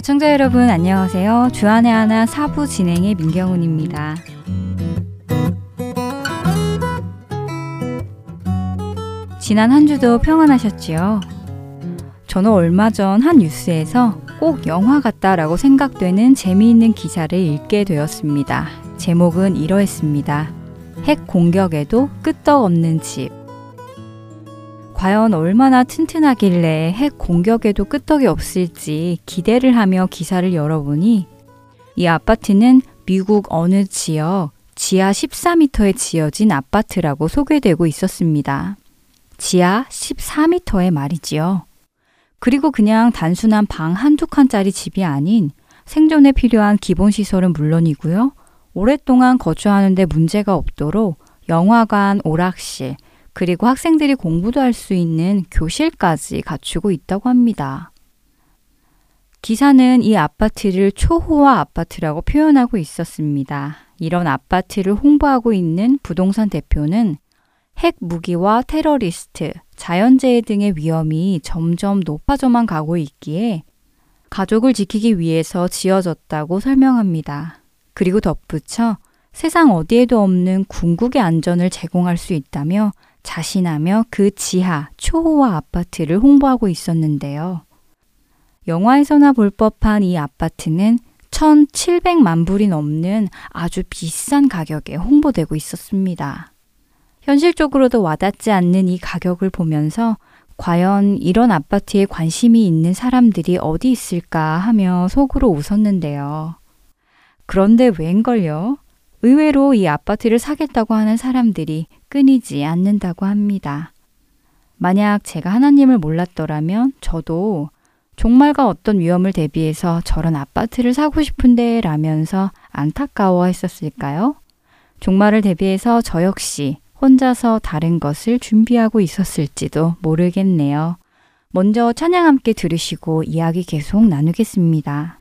애청자 여러분 안녕하세요. 주안의 하나 사부 진행의 민경훈입니다. 지난 한 주도 평안하셨지요? 저는 얼마 전 한 뉴스에서 꼭 영화 같다라고 생각되는 재미있는 기사를 읽게 되었습니다. 제목은 이러했습니다. 핵 공격에도 끄떡없는 집. 과연 얼마나 튼튼하길래 핵 공격에도 끄떡이 없을지 기대를 하며 기사를 열어보니 이 아파트는 미국 어느 지역 지하 14m에 지어진 아파트라고 소개되고 있었습니다. 지하 14m의 말이지요. 그리고 그냥 단순한 방 한두 칸짜리 집이 아닌 생존에 필요한 기본 시설은 물론이고요. 오랫동안 거주하는데 문제가 없도록 영화관, 오락실, 그리고 학생들이 공부도 할 수 있는 교실까지 갖추고 있다고 합니다. 기사는 이 아파트를 초호화 아파트라고 표현하고 있었습니다. 이런 아파트를 홍보하고 있는 부동산 대표는 핵 무기와 테러리스트, 자연재해 등의 위험이 점점 높아져만 가고 있기에 가족을 지키기 위해서 지어졌다고 설명합니다. 그리고 덧붙여 세상 어디에도 없는 궁극의 안전을 제공할 수 있다며 자신하며 그 지하 초호화 아파트를 홍보하고 있었는데요. 영화에서나 볼 법한 이 아파트는 1,700만 불이 넘는 아주 비싼 가격에 홍보되고 있었습니다. 현실적으로도 와닿지 않는 이 가격을 보면서 과연 이런 아파트에 관심이 있는 사람들이 어디 있을까 하며 속으로 웃었는데요. 그런데 웬걸요? 의외로 이 아파트를 사겠다고 하는 사람들이 끊이지 않는다고 합니다. 만약 제가 하나님을 몰랐더라면 저도 종말과 어떤 위험을 대비해서 저런 아파트를 사고 싶은데 라면서 안타까워 했었을까요? 종말을 대비해서 저 역시 혼자서 다른 것을 준비하고 있었을지도 모르겠네요. 먼저 찬양 함께 들으시고 이야기 계속 나누겠습니다.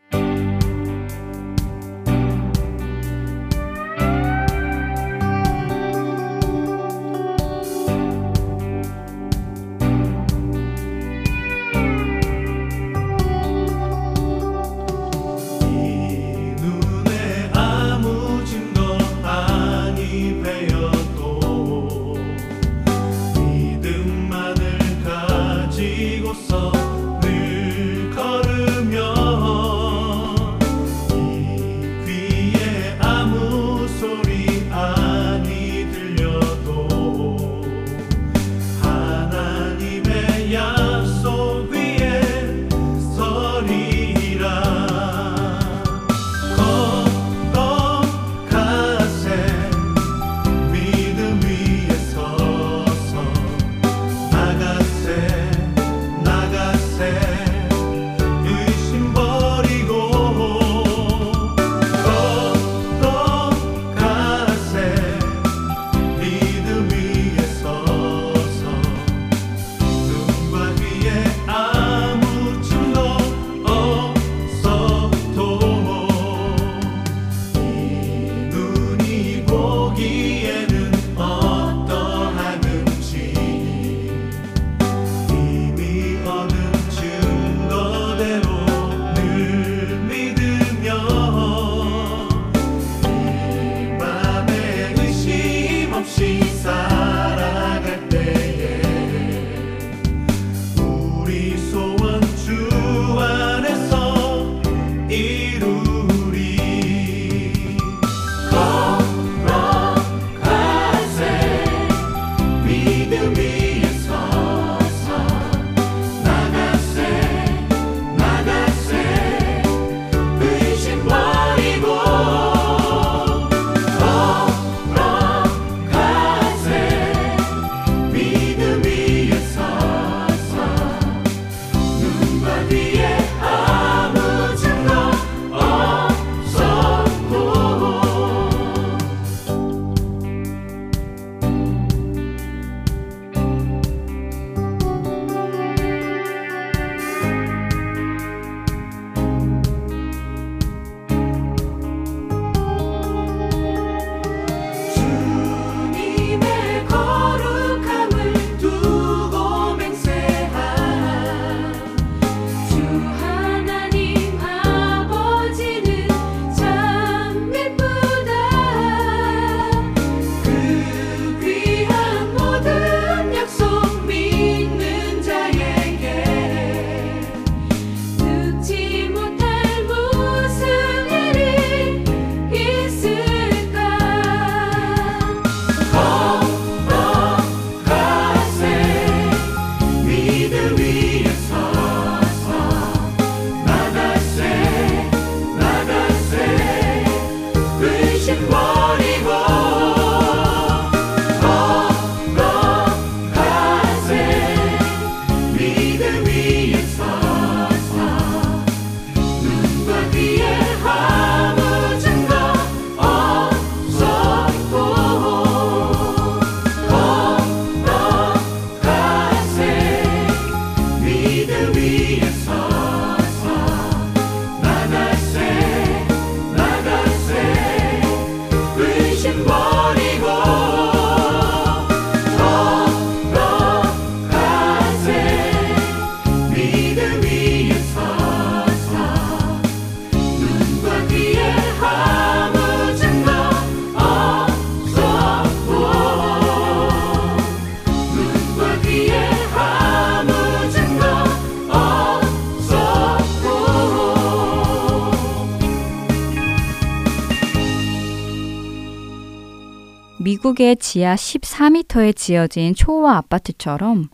미국의 지하 14m에 지어진 초호화 아파트처럼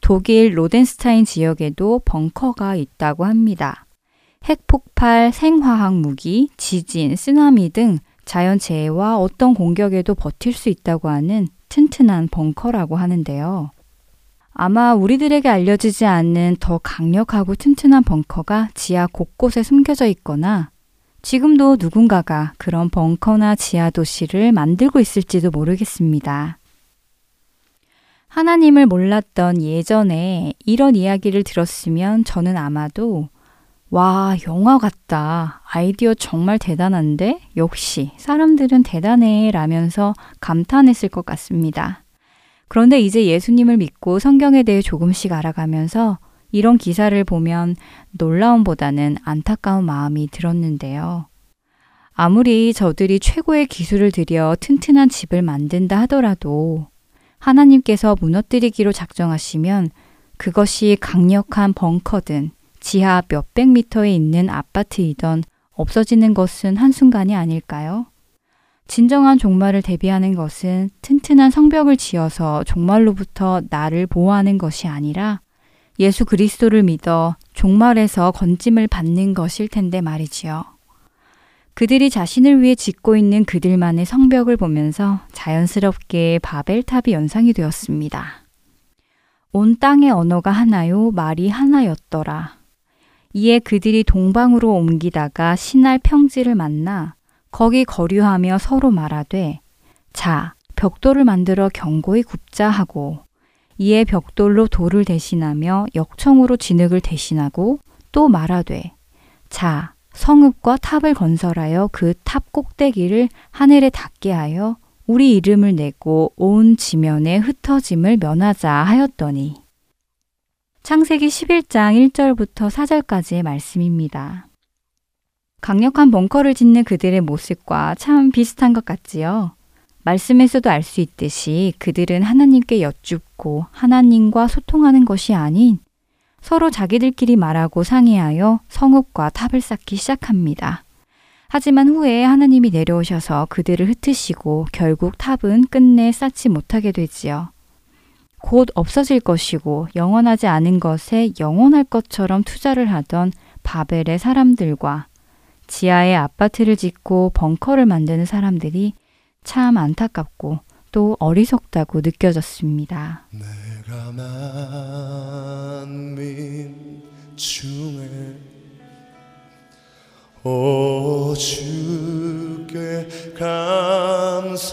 독일 로덴스타인 지역에도 벙커가 있다고 합니다. 핵폭발, 생화학 무기, 지진, 쓰나미 등 자연재해와 어떤 공격에도 버틸 수 있다고 하는 튼튼한 벙커라고 하는데요. 아마 우리들에게 알려지지 않는 더 강력하고 튼튼한 벙커가 지하 곳곳에 숨겨져 있거나 지금도 누군가가 그런 벙커나 지하 도시를 만들고 있을지도 모르겠습니다. 하나님을 몰랐던 예전에 이런 이야기를 들었으면 저는 아마도 와, 영화 같다. 아이디어 정말 대단한데? 역시 사람들은 대단해. 라면서 감탄했을 것 같습니다. 그런데 이제 예수님을 믿고 성경에 대해 조금씩 알아가면서 이런 기사를 보면 놀라움보다는 안타까운 마음이 들었는데요. 아무리 저들이 최고의 기술을 들여 튼튼한 집을 만든다 하더라도 하나님께서 무너뜨리기로 작정하시면 그것이 강력한 벙커든 지하 몇백 미터에 있는 아파트이던 없어지는 것은 한순간이 아닐까요? 진정한 종말을 대비하는 것은 튼튼한 성벽을 지어서 종말로부터 나를 보호하는 것이 아니라 예수 그리스도를 믿어 종말에서 건짐을 받는 것일 텐데 말이지요. 그들이 자신을 위해 짓고 있는 그들만의 성벽을 보면서 자연스럽게 바벨탑이 연상이 되었습니다. 온 땅의 언어가 하나요, 말이 하나였더라. 이에 그들이 동방으로 옮기다가 신할 평지를 만나 거기 거류하며 서로 말하되 자, 벽돌을 만들어 경고히 굽자 하고 이에 벽돌로 돌을 대신하며 역청으로 진흙을 대신하고 또 말하되 자 성읍과 탑을 건설하여 그 탑 꼭대기를 하늘에 닿게 하여 우리 이름을 내고 온 지면에 흩어짐을 면하자 하였더니 창세기 11장 1절부터 4절까지의 말씀입니다. 강력한 벙커를 짓는 그들의 모습과 참 비슷한 것 같지요. 말씀에서도 알 수 있듯이 그들은 하나님께 여쭙 고 하나님과 소통하는 것이 아닌 서로 자기들끼리 말하고 상의하여 성읍과 탑을 쌓기 시작합니다. 하지만 후에 하나님이 내려오셔서 그들을 흩으시고 결국 탑은 끝내 쌓지 못하게 되지요. 곧 없어질 것이고 영원하지 않은 것에 영원할 것처럼 투자를 하던 바벨의 사람들과 지하에 아파트를 짓고 벙커를 만드는 사람들이 참 안타깝고 또 어리석다고 느껴졌습니다. 내가 만민 중에 오 주께 감사하며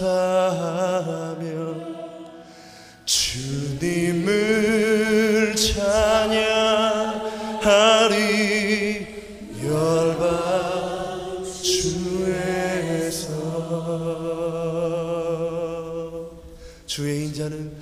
주님을 찬양하리 열방 주의 인자는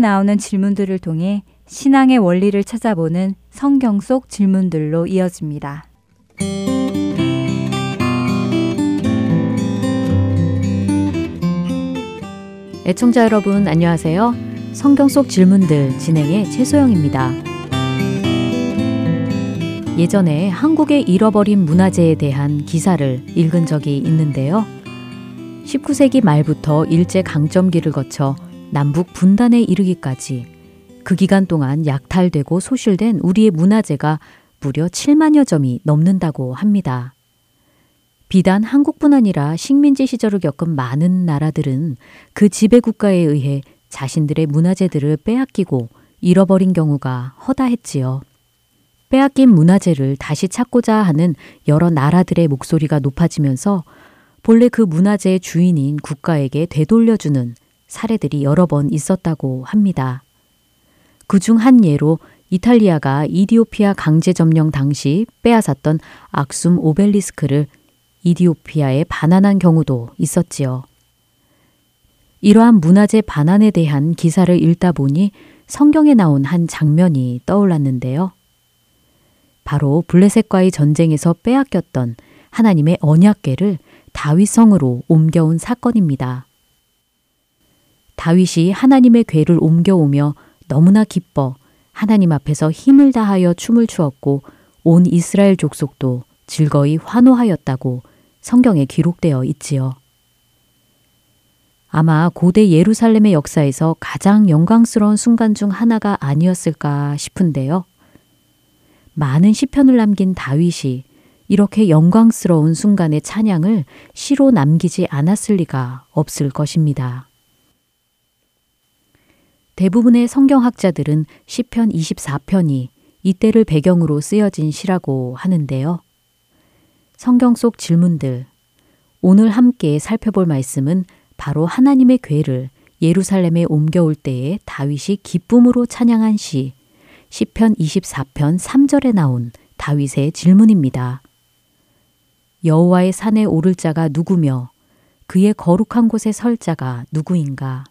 나오는 질문들을 통해 신앙의 원리를 찾아보는 성경 속 질문들로 이어집니다. 애청자 여러분 안녕하세요. 성경 속 질문들 진행의 최소영입니다. 예전에 한국의 잃어버린 문화재에 대한 기사를 읽은 적이 있는데요. 19세기 말부터 일제 강점기를 거쳐 남북 분단에 이르기까지 그 기간 동안 약탈되고 소실된 우리의 문화재가 무려 7만여 점이 넘는다고 합니다. 비단 한국뿐 아니라 식민지 시절을 겪은 많은 나라들은 그 지배 국가에 의해 자신들의 문화재들을 빼앗기고 잃어버린 경우가 허다했지요. 빼앗긴 문화재를 다시 찾고자 하는 여러 나라들의 목소리가 높아지면서 본래 그 문화재의 주인인 국가에게 되돌려주는 사례들이 여러 번 있었다고 합니다. 그 중 한 예로 이탈리아가 이디오피아 강제 점령 당시 빼앗았던 악숨 오벨리스크를 이디오피아에 반환한 경우도 있었지요. 이러한 문화재 반환에 대한 기사를 읽다 보니 성경에 나온 한 장면이 떠올랐는데요. 바로 블레셋과의 전쟁에서 빼앗겼던 하나님의 언약궤를 다윗성으로 옮겨온 사건입니다. 다윗이 하나님의 궤를 옮겨오며 너무나 기뻐 하나님 앞에서 힘을 다하여 춤을 추었고 온 이스라엘 족속도 즐거이 환호하였다고 성경에 기록되어 있지요. 아마 고대 예루살렘의 역사에서 가장 영광스러운 순간 중 하나가 아니었을까 싶은데요. 많은 시편을 남긴 다윗이 이렇게 영광스러운 순간의 찬양을 시로 남기지 않았을 리가 없을 것입니다. 대부분의 성경학자들은 시편 24편이 이때를 배경으로 쓰여진 시라고 하는데요. 성경 속 질문들. 오늘 함께 살펴볼 말씀은 바로 하나님의 괴를 예루살렘에 옮겨올 때에 다윗이 기쁨으로 찬양한 시 시편 24편 3절에 나온 다윗의 질문입니다. 여호와의 산에 오를 자가 누구며 그의 거룩한 곳에 설 자가 누구인가?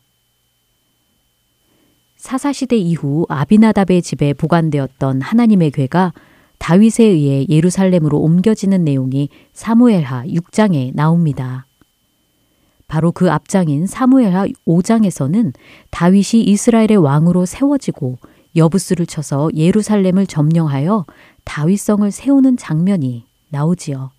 사사시대 이후 아비나답의 집에 보관되었던 하나님의 괴가 다윗에 의해 예루살렘으로 옮겨지는 내용이 사무엘하 6장에 나옵니다. 바로 그 앞장인 사무엘하 5장에서는 다윗이 이스라엘의 왕으로 세워지고 여부스를 쳐서 예루살렘을 점령하여 다윗성을 세우는 장면이 나오지요.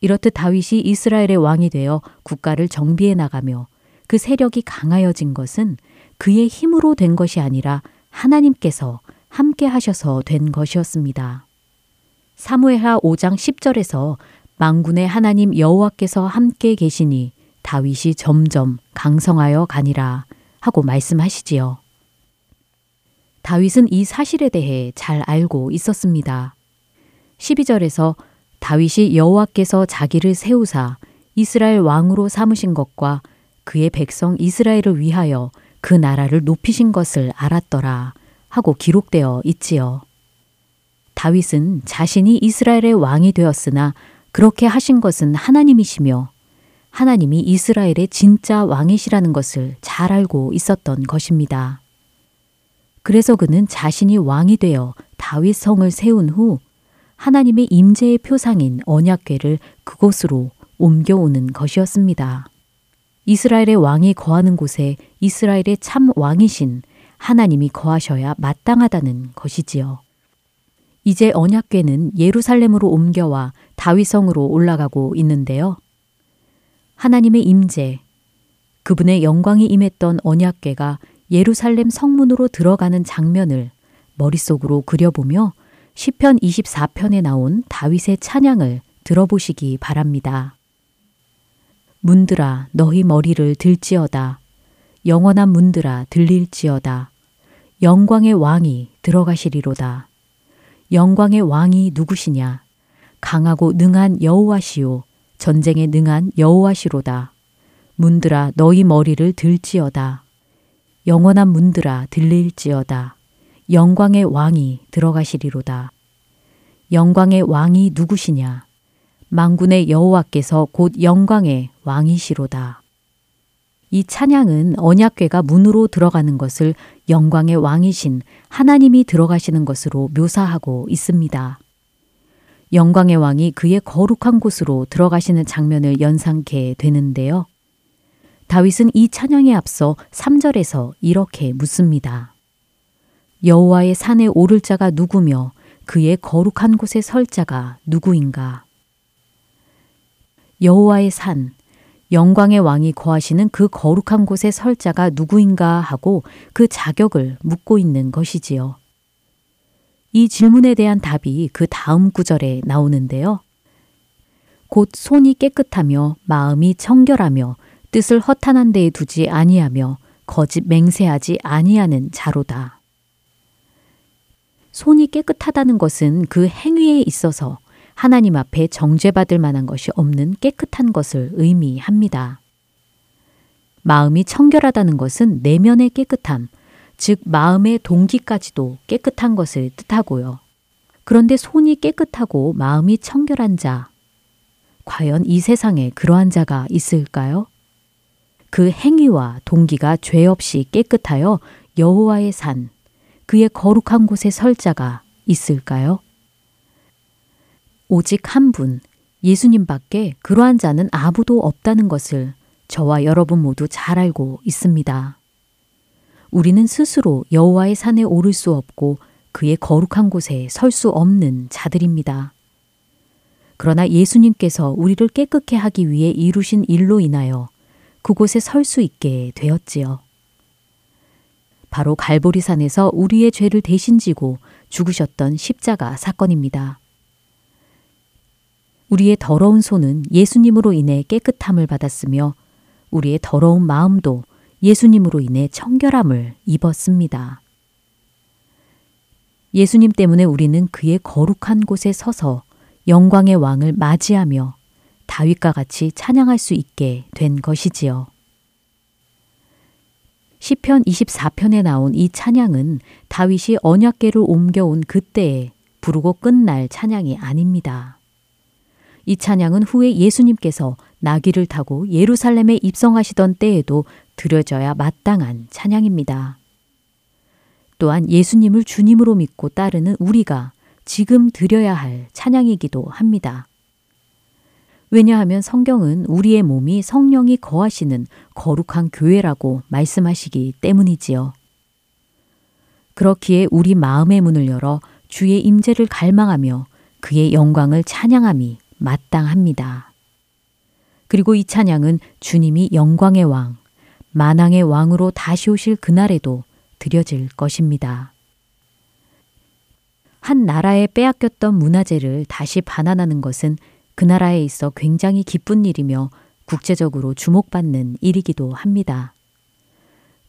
이렇듯 다윗이 이스라엘의 왕이 되어 국가를 정비해 나가며 그 세력이 강하여진 것은 그의 힘으로 된 것이 아니라 하나님께서 함께 하셔서 된 것이었습니다. 사무엘하 5장 10절에서 망군의 하나님 여호와께서 함께 계시니 다윗이 점점 강성하여 가니라 하고 말씀하시지요. 다윗은 이 사실에 대해 잘 알고 있었습니다. 12절에서 다윗이 여호와께서 자기를 세우사 이스라엘 왕으로 삼으신 것과 그의 백성 이스라엘을 위하여 그 나라를 높이신 것을 알았더라 하고 기록되어 있지요. 다윗은 자신이 이스라엘의 왕이 되었으나 그렇게 하신 것은 하나님이시며 하나님이 이스라엘의 진짜 왕이시라는 것을 잘 알고 있었던 것입니다. 그래서 그는 자신이 왕이 되어 다윗 성을 세운 후 하나님의 임재의 표상인 언약궤를 그곳으로 옮겨오는 것이었습니다. 이스라엘의 왕이 거하는 곳에 이스라엘의 참 왕이신 하나님이 거하셔야 마땅하다는 것이지요. 이제 언약궤는 예루살렘으로 옮겨와 다윗성으로 올라가고 있는데요. 하나님의 임재, 그분의 영광이 임했던 언약궤가 예루살렘 성문으로 들어가는 장면을 머릿속으로 그려보며 시편 24편에 나온 다윗의 찬양을 들어보시기 바랍니다. 문들아 너희 머리를 들지어다. 영원한 문들아 들릴지어다. 영광의 왕이 들어가시리로다. 영광의 왕이 누구시냐? 강하고 능한 여호와시요 전쟁에 능한 여호와시로다. 문들아 너희 머리를 들지어다. 영원한 문들아 들릴지어다. 영광의 왕이 들어가시리로다. 영광의 왕이 누구시냐? 망군의 여호와께서 곧 영광의 왕이시로다. 이 찬양은 언약궤가 문으로 들어가는 것을 영광의 왕이신 하나님이 들어가시는 것으로 묘사하고 있습니다. 영광의 왕이 그의 거룩한 곳으로 들어가시는 장면을 연상케 되는데요. 다윗은 이 찬양에 앞서 3절에서 이렇게 묻습니다. 여호와의 산에 오를 자가 누구며 그의 거룩한 곳에 설 자가 누구인가? 여호와의 산, 영광의 왕이 거하시는 그 거룩한 곳에 설 자가 누구인가 하고 그 자격을 묻고 있는 것이지요. 이 질문에 대한 답이 그 다음 구절에 나오는데요. 곧 손이 깨끗하며 마음이 청결하며 뜻을 허탄한 데에 두지 아니하며 거짓 맹세하지 아니하는 자로다. 손이 깨끗하다는 것은 그 행위에 있어서 하나님 앞에 정죄받을 만한 것이 없는 깨끗한 것을 의미합니다. 마음이 청결하다는 것은 내면의 깨끗함, 즉 마음의 동기까지도 깨끗한 것을 뜻하고요. 그런데 손이 깨끗하고 마음이 청결한 자, 과연 이 세상에 그러한 자가 있을까요? 그 행위와 동기가 죄 없이 깨끗하여 여호와의 산, 그의 거룩한 곳에 설 자가 있을까요? 오직 한 분, 예수님밖에 그러한 자는 아무도 없다는 것을 저와 여러분 모두 잘 알고 있습니다. 우리는 스스로 여호와의 산에 오를 수 없고 그의 거룩한 곳에 설 수 없는 자들입니다. 그러나 예수님께서 우리를 깨끗게 하기 위해 이루신 일로 인하여 그곳에 설 수 있게 되었지요. 바로 갈보리산에서 우리의 죄를 대신 지고 죽으셨던 십자가 사건입니다. 우리의 더러운 손은 예수님으로 인해 깨끗함을 받았으며 우리의 더러운 마음도 예수님으로 인해 청결함을 입었습니다. 예수님 때문에 우리는 그의 거룩한 곳에 서서 영광의 왕을 맞이하며 다윗과 같이 찬양할 수 있게 된 것이지요. 시편 24편에 나온 이 찬양은 다윗이 언약궤를 옮겨온 그때에 부르고 끝날 찬양이 아닙니다. 이 찬양은 후에 예수님께서 나귀를 타고 예루살렘에 입성하시던 때에도 드려져야 마땅한 찬양입니다. 또한 예수님을 주님으로 믿고 따르는 우리가 지금 드려야 할 찬양이기도 합니다. 왜냐하면 성경은 우리의 몸이 성령이 거하시는 거룩한 교회라고 말씀하시기 때문이지요. 그렇기에 우리 마음의 문을 열어 주의 임재를 갈망하며 그의 영광을 찬양함이 마땅합니다. 그리고 이 찬양은 주님이 영광의 왕, 만왕의 왕으로 다시 오실 그날에도 드려질 것입니다. 한 나라에 빼앗겼던 문화재를 다시 반환하는 것은 그 나라에 있어 굉장히 기쁜 일이며 국제적으로 주목받는 일이기도 합니다.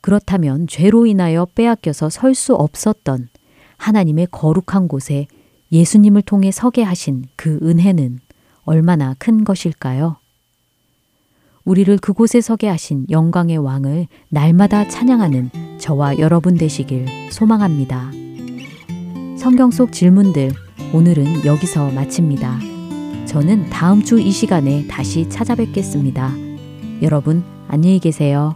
그렇다면 죄로 인하여 빼앗겨서 설 수 없었던 하나님의 거룩한 곳에 예수님을 통해 서게 하신 그 은혜는 얼마나 큰 것일까요? 우리를 그곳에 서게 하신 영광의 왕을 날마다 찬양하는 저와 여러분 되시길 소망합니다. 성경 속 질문들 오늘은 여기서 마칩니다. 저는 다음 주 이 시간에 다시 찾아뵙겠습니다. 여러분 안녕히 계세요.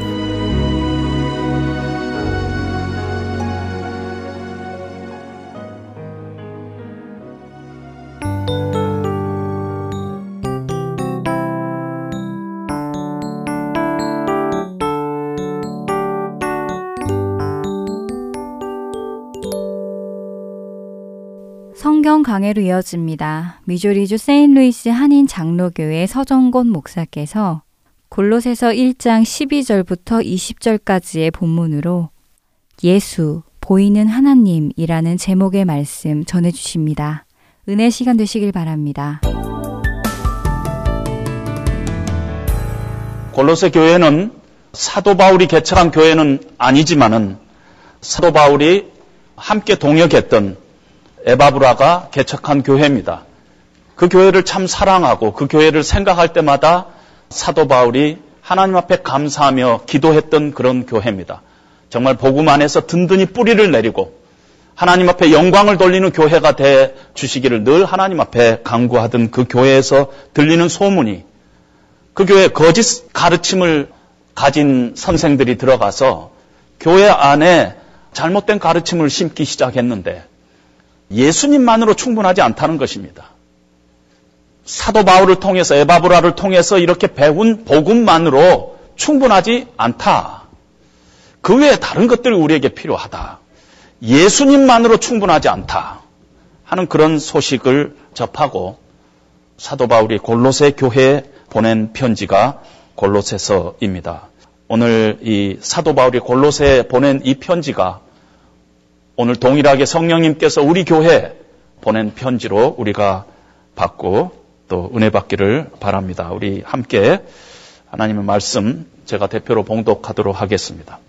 강해로 이어집니다. 미조리주 세인루이스 한인 장로교회 서정곤 목사께서 골로새서 1장 12절부터 20절까지의 본문으로 예수, 보이는 하나님이라는 제목의 말씀 전해 주십니다. 은혜 시간 되시길 바랍니다. 골로새 교회는 사도 바울이 개척한 교회는 아니지만은 사도 바울이 함께 동역했던 에바브라가 개척한 교회입니다. 그 교회를 참 사랑하고 그 교회를 생각할 때마다 사도 바울이 하나님 앞에 감사하며 기도했던 그런 교회입니다. 정말 복음 안에서 든든히 뿌리를 내리고 하나님 앞에 영광을 돌리는 교회가 돼 주시기를 늘 하나님 앞에 강구하던 그 교회에서 들리는 소문이 그 교회 거짓 가르침을 가진 선생들이 들어가서 교회 안에 잘못된 가르침을 심기 시작했는데 예수님만으로 충분하지 않다는 것입니다. 사도 바울을 통해서 에바브라를 통해서 이렇게 배운 복음만으로 충분하지 않다. 그 외에 다른 것들이 우리에게 필요하다. 예수님만으로 충분하지 않다. 하는 그런 소식을 접하고 사도 바울이 골로새 교회에 보낸 편지가 골로새서입니다. 오늘 이 사도 바울이 골로새에 보낸 이 편지가 오늘 동일하게 성령님께서 우리 교회 보낸 편지로 우리가 받고 또 은혜 받기를 바랍니다. 우리 함께 하나님의 말씀 제가 대표로 봉독하도록 하겠습니다.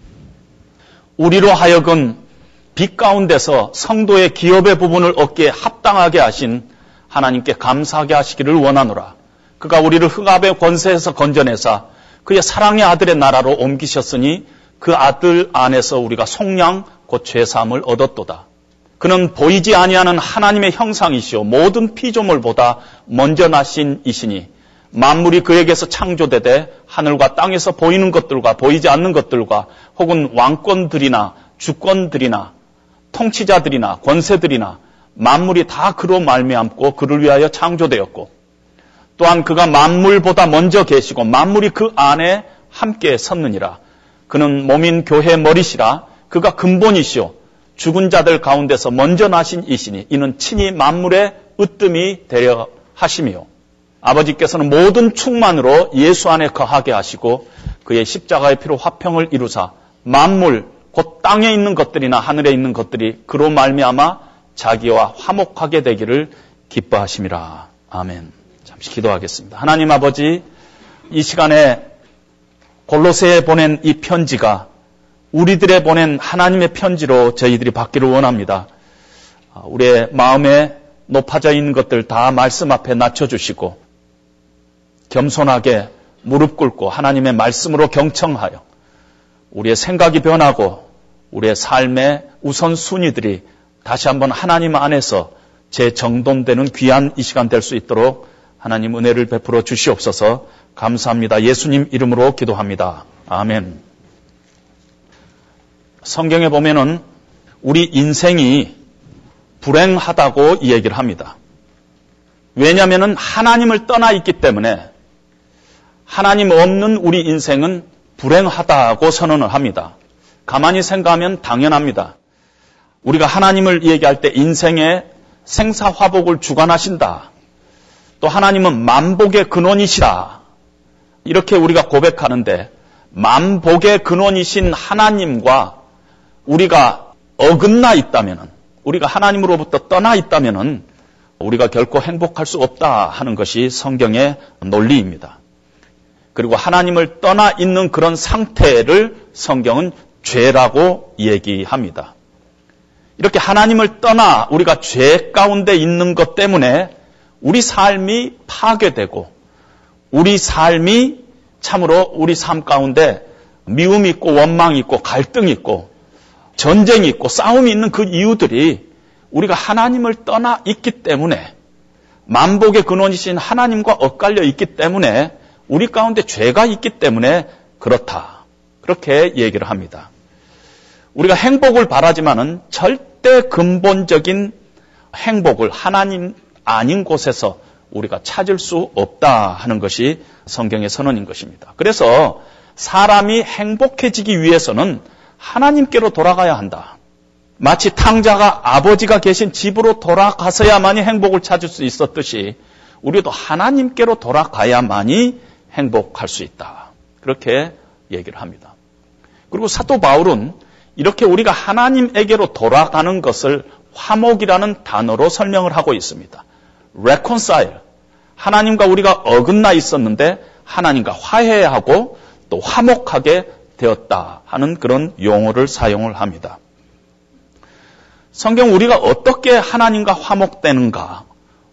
우리로 하여금 빛 가운데서 성도의 기업의 부분을 얻기에 합당하게 하신 하나님께 감사하게 하시기를 원하노라. 그가 우리를 흑암의 권세에서 건져내사 그의 사랑의 아들의 나라로 옮기셨으니 그 아들 안에서 우리가 속량 곧 죄사함을 얻었도다. 그는 보이지 아니하는 하나님의 형상이시오. 모든 피조물보다 먼저 나신 이시니 만물이 그에게서 창조되되 하늘과 땅에서 보이는 것들과 보이지 않는 것들과 혹은 왕권들이나 주권들이나 통치자들이나 권세들이나 만물이 다 그로 말미암고 그를 위하여 창조되었고 또한 그가 만물보다 먼저 계시고 만물이 그 안에 함께 섰느니라. 그는 몸인 교회 머리시라 그가 근본이시오 죽은 자들 가운데서 먼저 나신 이시니 이는 친히 만물의 으뜸이 되려 하심이요 아버지께서는 모든 충만으로 예수 안에 거하게 하시고 그의 십자가의 피로 화평을 이루사 만물 곧 땅에 있는 것들이나 하늘에 있는 것들이 그로 말미암아 자기와 화목하게 되기를 기뻐하심이라. 아멘. 잠시 기도하겠습니다. 하나님 아버지 이 시간에 골로새에 보낸 이 편지가 우리들의 보낸 하나님의 편지로 저희들이 받기를 원합니다. 아, 우리의 마음에 높아져 있는 것들 다 말씀 앞에 낮춰주시고 겸손하게 무릎 꿇고 하나님의 말씀으로 경청하여 우리의 생각이 변하고 우리의 삶의 우선순위들이 다시 한번 하나님 안에서 재정돈되는 귀한 이 시간 될 수 있도록 하나님 은혜를 베풀어 주시옵소서 감사합니다. 예수님 이름으로 기도합니다. 아멘. 성경에 보면은 우리 인생이 불행하다고 이 얘기를 합니다. 왜냐하면 하나님을 떠나 있기 때문에 하나님 없는 우리 인생은 불행하다고 선언을 합니다. 가만히 생각하면 당연합니다. 우리가 하나님을 얘기할 때 인생의 생사화복을 주관하신다. 또 하나님은 만복의 근원이시라. 이렇게 우리가 고백하는데 만복의 근원이신 하나님과 우리가 어긋나 있다면은 우리가 하나님으로부터 떠나 있다면은 우리가 결코 행복할 수 없다 하는 것이 성경의 논리입니다. 그리고 하나님을 떠나 있는 그런 상태를 성경은 죄라고 얘기합니다. 이렇게 하나님을 떠나 우리가 죄 가운데 있는 것 때문에 우리 삶이 파괴되고 우리 삶이 참으로 우리 삶 가운데 미움이 있고 원망이 있고 갈등이 있고 전쟁이 있고 싸움이 있는 그 이유들이 우리가 하나님을 떠나 있기 때문에 만복의 근원이신 하나님과 엇갈려 있기 때문에 우리 가운데 죄가 있기 때문에 그렇다. 그렇게 얘기를 합니다. 우리가 행복을 바라지만은 절대 근본적인 행복을 하나님 아닌 곳에서 우리가 찾을 수 없다 하는 것이 성경의 선언인 것입니다. 그래서 사람이 행복해지기 위해서는 하나님께로 돌아가야 한다. 마치 탕자가 아버지가 계신 집으로 돌아가서야만이 행복을 찾을 수 있었듯이 우리도 하나님께로 돌아가야만이 행복할 수 있다. 그렇게 얘기를 합니다. 그리고 사도 바울은 이렇게 우리가 하나님에게로 돌아가는 것을 화목이라는 단어로 설명을 하고 있습니다. reconcile. 하나님과 우리가 어긋나 있었는데 하나님과 화해하고 또 화목하게 되었다 하는 그런 용어를 사용을 합니다. 성경 우리가 어떻게 하나님과 화목되는가?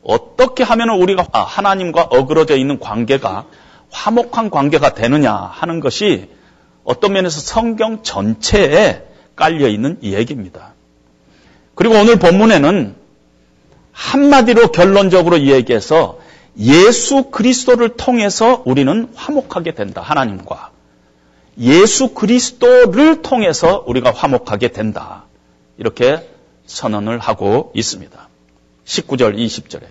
어떻게 하면 우리가 하나님과 어그러져 있는 관계가 화목한 관계가 되느냐 하는 것이 어떤 면에서 성경 전체에 깔려 있는 이야기입니다. 그리고 오늘 본문에는 한마디로 결론적으로 얘기해서 예수 그리스도를 통해서 우리는 화목하게 된다. 하나님과. 예수 그리스도를 통해서 우리가 화목하게 된다. 이렇게 선언을 하고 있습니다. 19절, 20절에.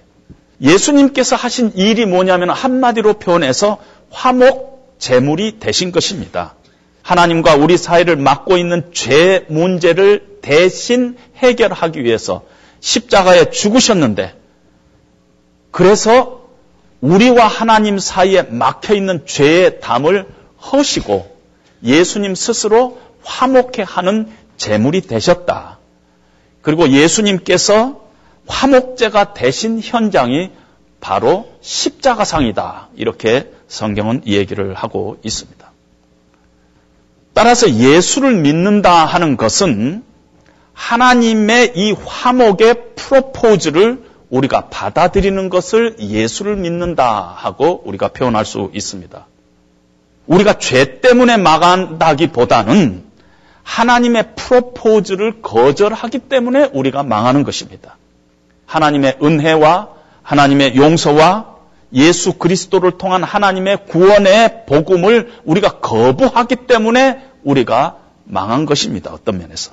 예수님께서 하신 일이 뭐냐면 한마디로 표현해서 화목 제물이 되신 것입니다. 하나님과 우리 사이를 막고 있는 죄 문제를 대신 해결하기 위해서 십자가에 죽으셨는데 그래서 우리와 하나님 사이에 막혀 있는 죄의 담을 허시고 예수님 스스로 화목해 하는 제물이 되셨다. 그리고 예수님께서 화목제가 되신 현장이 바로 십자가상이다. 이렇게 성경은 얘기를 하고 있습니다. 따라서 예수를 믿는다 하는 것은 하나님의 이 화목의 프로포즈를 우리가 받아들이는 것을 예수를 믿는다 하고 우리가 표현할 수 있습니다. 우리가 죄 때문에 망한다기보다는 하나님의 프로포즈를 거절하기 때문에 우리가 망하는 것입니다. 하나님의 은혜와 하나님의 용서와 예수 그리스도를 통한 하나님의 구원의 복음을 우리가 거부하기 때문에 우리가 망한 것입니다. 어떤 면에서.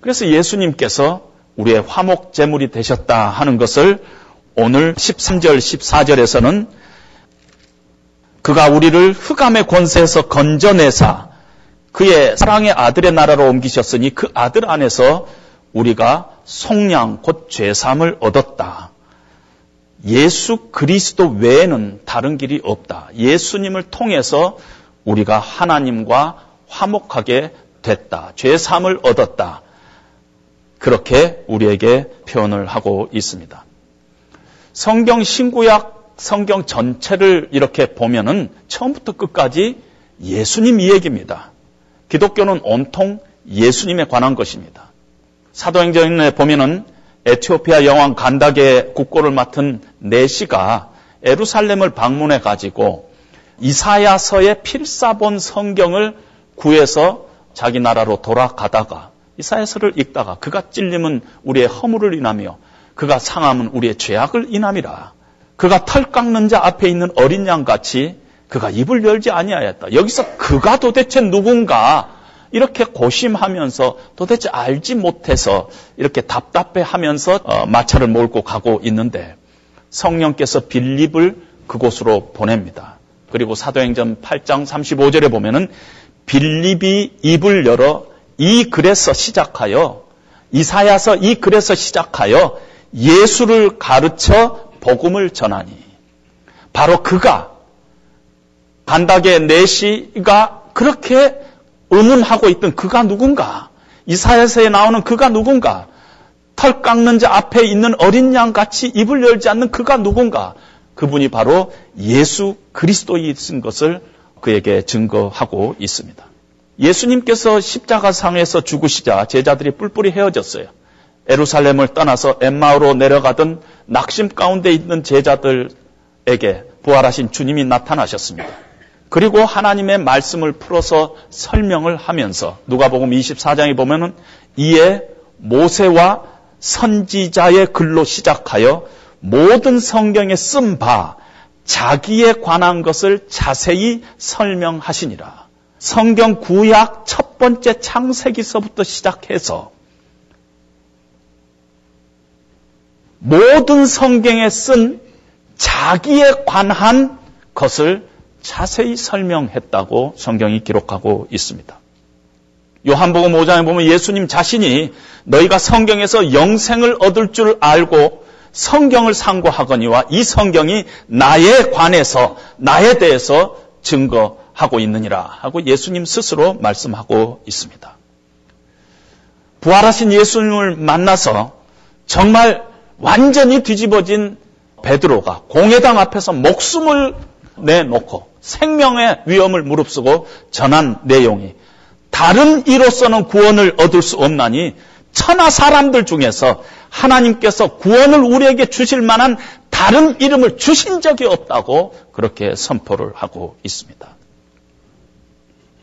그래서 예수님께서 우리의 화목 제물이 되셨다 하는 것을 오늘 13절, 14절에서는 그가 우리를 흑암의 권세에서 건져내사 그의 사랑의 아들의 나라로 옮기셨으니 그 아들 안에서 우리가 속량 곧 죄삼을 얻었다. 예수 그리스도 외에는 다른 길이 없다. 예수님을 통해서 우리가 하나님과 화목하게 됐다. 죄삼을 얻었다. 그렇게 우리에게 표현을 하고 있습니다. 성경 신구약 성경 전체를 이렇게 보면은 처음부터 끝까지 예수님 이야기입니다. 기독교는 온통 예수님에 관한 것입니다. 사도행전에 보면은 에티오피아 여왕 간다게 국고를 맡은 네시가 에루살렘을 방문해 가지고 이사야서의 필사본 성경을 구해서 자기 나라로 돌아가다가 이사야서를 읽다가 그가 찔림은 우리의 허물을 인하며 그가 상함은 우리의 죄악을 인함이라. 그가 털 깎는 자 앞에 있는 어린 양 같이 그가 입을 열지 아니하였다. 여기서 그가 도대체 누군가 이렇게 고심하면서 도대체 알지 못해서 이렇게 답답해하면서 어, 마차를 몰고 가고 있는데 성령께서 빌립을 그곳으로 보냅니다. 그리고 사도행전 8장 35절에 보면은 빌립이 입을 열어 이 글에서 시작하여 이사야서 이 글에서 시작하여 예수를 가르쳐 복음을 전하니 바로 그가 간닥의 내시가 그렇게 의문하고 있던 그가 누군가? 이사야서에 나오는 그가 누군가? 털 깎는 자 앞에 있는 어린 양 같이 입을 열지 않는 그가 누군가? 그분이 바로 예수 그리스도이신 것을 그에게 증거하고 있습니다. 예수님께서 십자가상에서 죽으시자 제자들이 뿔뿔이 헤어졌어요. 에루살렘을 떠나서 엠마오로 내려가던 낙심 가운데 있는 제자들에게 부활하신 주님이 나타나셨습니다. 그리고 하나님의 말씀을 풀어서 설명을 하면서 누가복음 24장에 보면은 이에 모세와 선지자의 글로 시작하여 모든 성경에 쓴 바 자기에 관한 것을 자세히 설명하시니라. 성경 구약 첫 번째 창세기서부터 시작해서 모든 성경에 쓴 자기에 관한 것을 자세히 설명했다고 성경이 기록하고 있습니다. 요한복음 5장에 보면 예수님 자신이 너희가 성경에서 영생을 얻을 줄 알고 성경을 상고하거니와 이 성경이 나에 관해서 나에 대해서 증거하고 있느니라 하고 예수님 스스로 말씀하고 있습니다. 부활하신 예수님을 만나서 정말 완전히 뒤집어진 베드로가 공회당 앞에서 목숨을 내놓고 생명의 위험을 무릅쓰고 전한 내용이 다른 이로서는 구원을 얻을 수 없나니 천하 사람들 중에서 하나님께서 구원을 우리에게 주실 만한 다른 이름을 주신 적이 없다고 그렇게 선포를 하고 있습니다.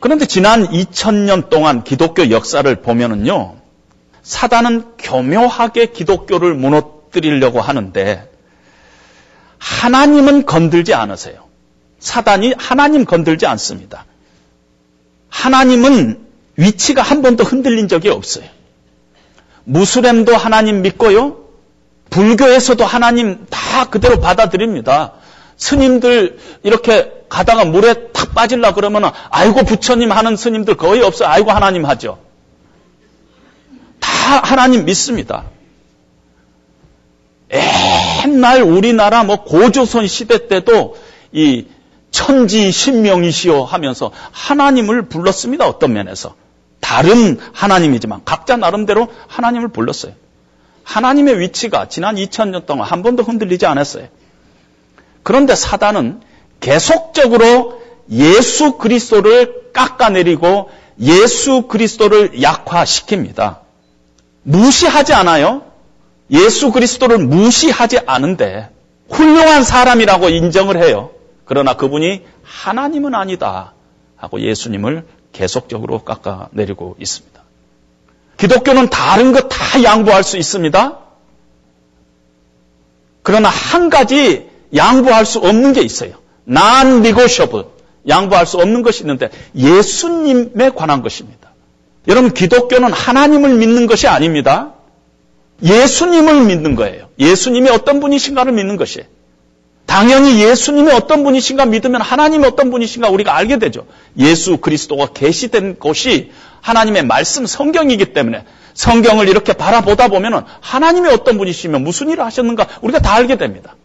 그런데 지난 2000년 동안 기독교 역사를 보면은요, 사단은 교묘하게 기독교를 무너뜨 리려고 하는데, 하나님은 건들지 않으세요. 사단이 하나님 건들지 않습니다. 하나님은 위치가 한 번도 흔들린 적이 없어요. 무슬림도 하나님 믿고요. 불교에서도 하나님 다 그대로 받아들입니다. 스님들 이렇게 가다가 물에 탁 빠질라 그러면 아이고 부처님 하는 스님들 거의 없어요. 아이고 하나님 하죠. 다 하나님 믿습니다. 옛날 우리나라 뭐 고조선 시대 때도 이 천지 신명이시여 하면서 하나님을 불렀습니다. 어떤 면에서. 다른 하나님이지만 각자 나름대로 하나님을 불렀어요. 하나님의 위치가 지난 2000년 동안 한 번도 흔들리지 않았어요. 그런데 사단은 계속적으로 예수 그리스도를 깎아내리고 예수 그리스도를 약화시킵니다. 무시하지 않아요? 예수 그리스도를 무시하지 않은데 훌륭한 사람이라고 인정을 해요. 그러나 그분이 하나님은 아니다 하고 예수님을 계속적으로 깎아내리고 있습니다. 기독교는 다른 것 다 양보할 수 있습니다. 그러나 한 가지 양보할 수 없는 게 있어요. non-negotiable. 양보할 수 없는 것이 있는데 예수님에 관한 것입니다. 여러분 기독교는 하나님을 믿는 것이 아닙니다. 예수님을 믿는 거예요. 예수님이 어떤 분이신가를 믿는 것이에요. 당연히 예수님이 어떤 분이신가 믿으면 하나님이 어떤 분이신가 우리가 알게 되죠. 예수 그리스도가 계시된 곳이 하나님의 말씀 성경이기 때문에 성경을 이렇게 바라보다 보면 하나님이 어떤 분이시면 무슨 일을 하셨는가 우리가 다 알게 됩니다.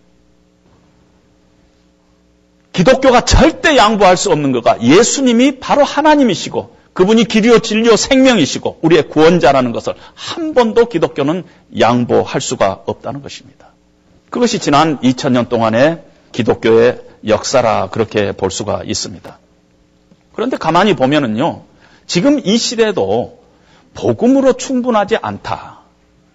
기독교가 절대 양보할 수 없는 거가 예수님이 바로 하나님이시고 그분이 길이요 진리요 생명이시고 우리의 구원자라는 것을 한 번도 기독교는 양보할 수가 없다는 것입니다. 그것이 지난 2000년 동안의 기독교의 역사라 그렇게 볼 수가 있습니다. 그런데 가만히 보면은요, 지금 이 시대도 복음으로 충분하지 않다.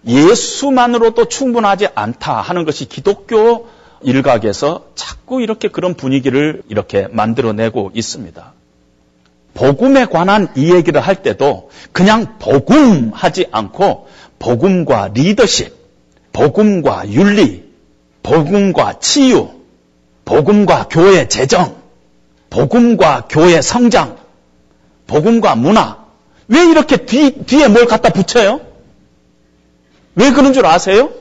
예수만으로도 충분하지 않다 하는 것이 기독교 일각에서 자꾸 이렇게 그런 분위기를 이렇게 만들어내고 있습니다. 복음에 관한 이 얘기를 할 때도 그냥 복음 하지 않고 복음과 리더십, 복음과 윤리, 복음과 치유, 복음과 교회 재정, 복음과 교회 성장, 복음과 문화. 왜 이렇게 뒤, 뒤에 뭘 갖다 붙여요? 왜 그런 줄 아세요?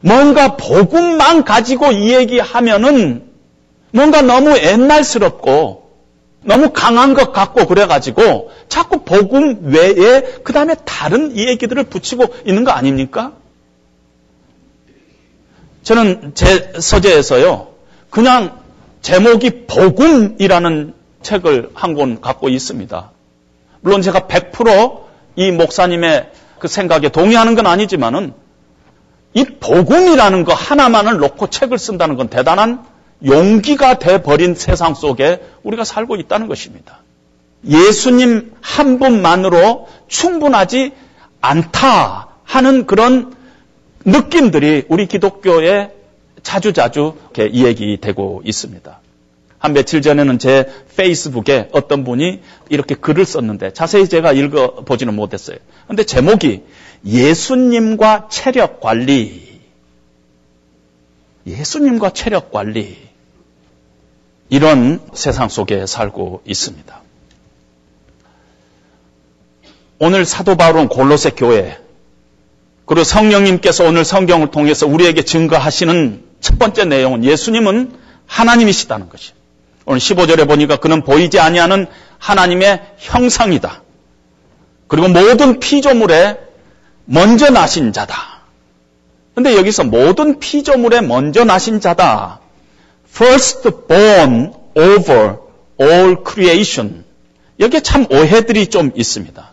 뭔가 복음만 가지고 이 얘기하면은 뭔가 너무 옛날스럽고 너무 강한 것 같고 그래가지고 자꾸 복음 외에 그 다음에 다른 이 얘기들을 붙이고 있는 거 아닙니까? 저는 제 서재에서요, 그냥 제목이 복음이라는 책을 한 권 갖고 있습니다. 물론 제가 100%이 목사님의 그 생각에 동의하는 건 아니지만은 이 복음이라는 거 하나만을 놓고 책을 쓴다는 건 대단한 용기가 돼버린 세상 속에 우리가 살고 있다는 것입니다. 예수님 한 분만으로 충분하지 않다 하는 그런 느낌들이 우리 기독교에 자주자주 이렇게 이야기되고 있습니다. 한 며칠 전에는 제 페이스북에 어떤 분이 이렇게 글을 썼는데 자세히 제가 읽어보지는 못했어요. 근데 제목이 예수님과 체력 관리. 예수님과 체력 관리. 이런 세상 속에 살고 있습니다. 오늘 사도 바울은 골로새 교회 그리고 성령님께서 오늘 성경을 통해서 우리에게 증거하시는 첫 번째 내용은 예수님은 하나님이시다는 것이. 오늘 15절에 보니까 그는 보이지 아니하는 하나님의 형상이다. 그리고 모든 피조물에 먼저 나신 자다. 근데 여기서 모든 피조물에 먼저 나신 자다. First born over all creation. 여기에 참 오해들이 좀 있습니다.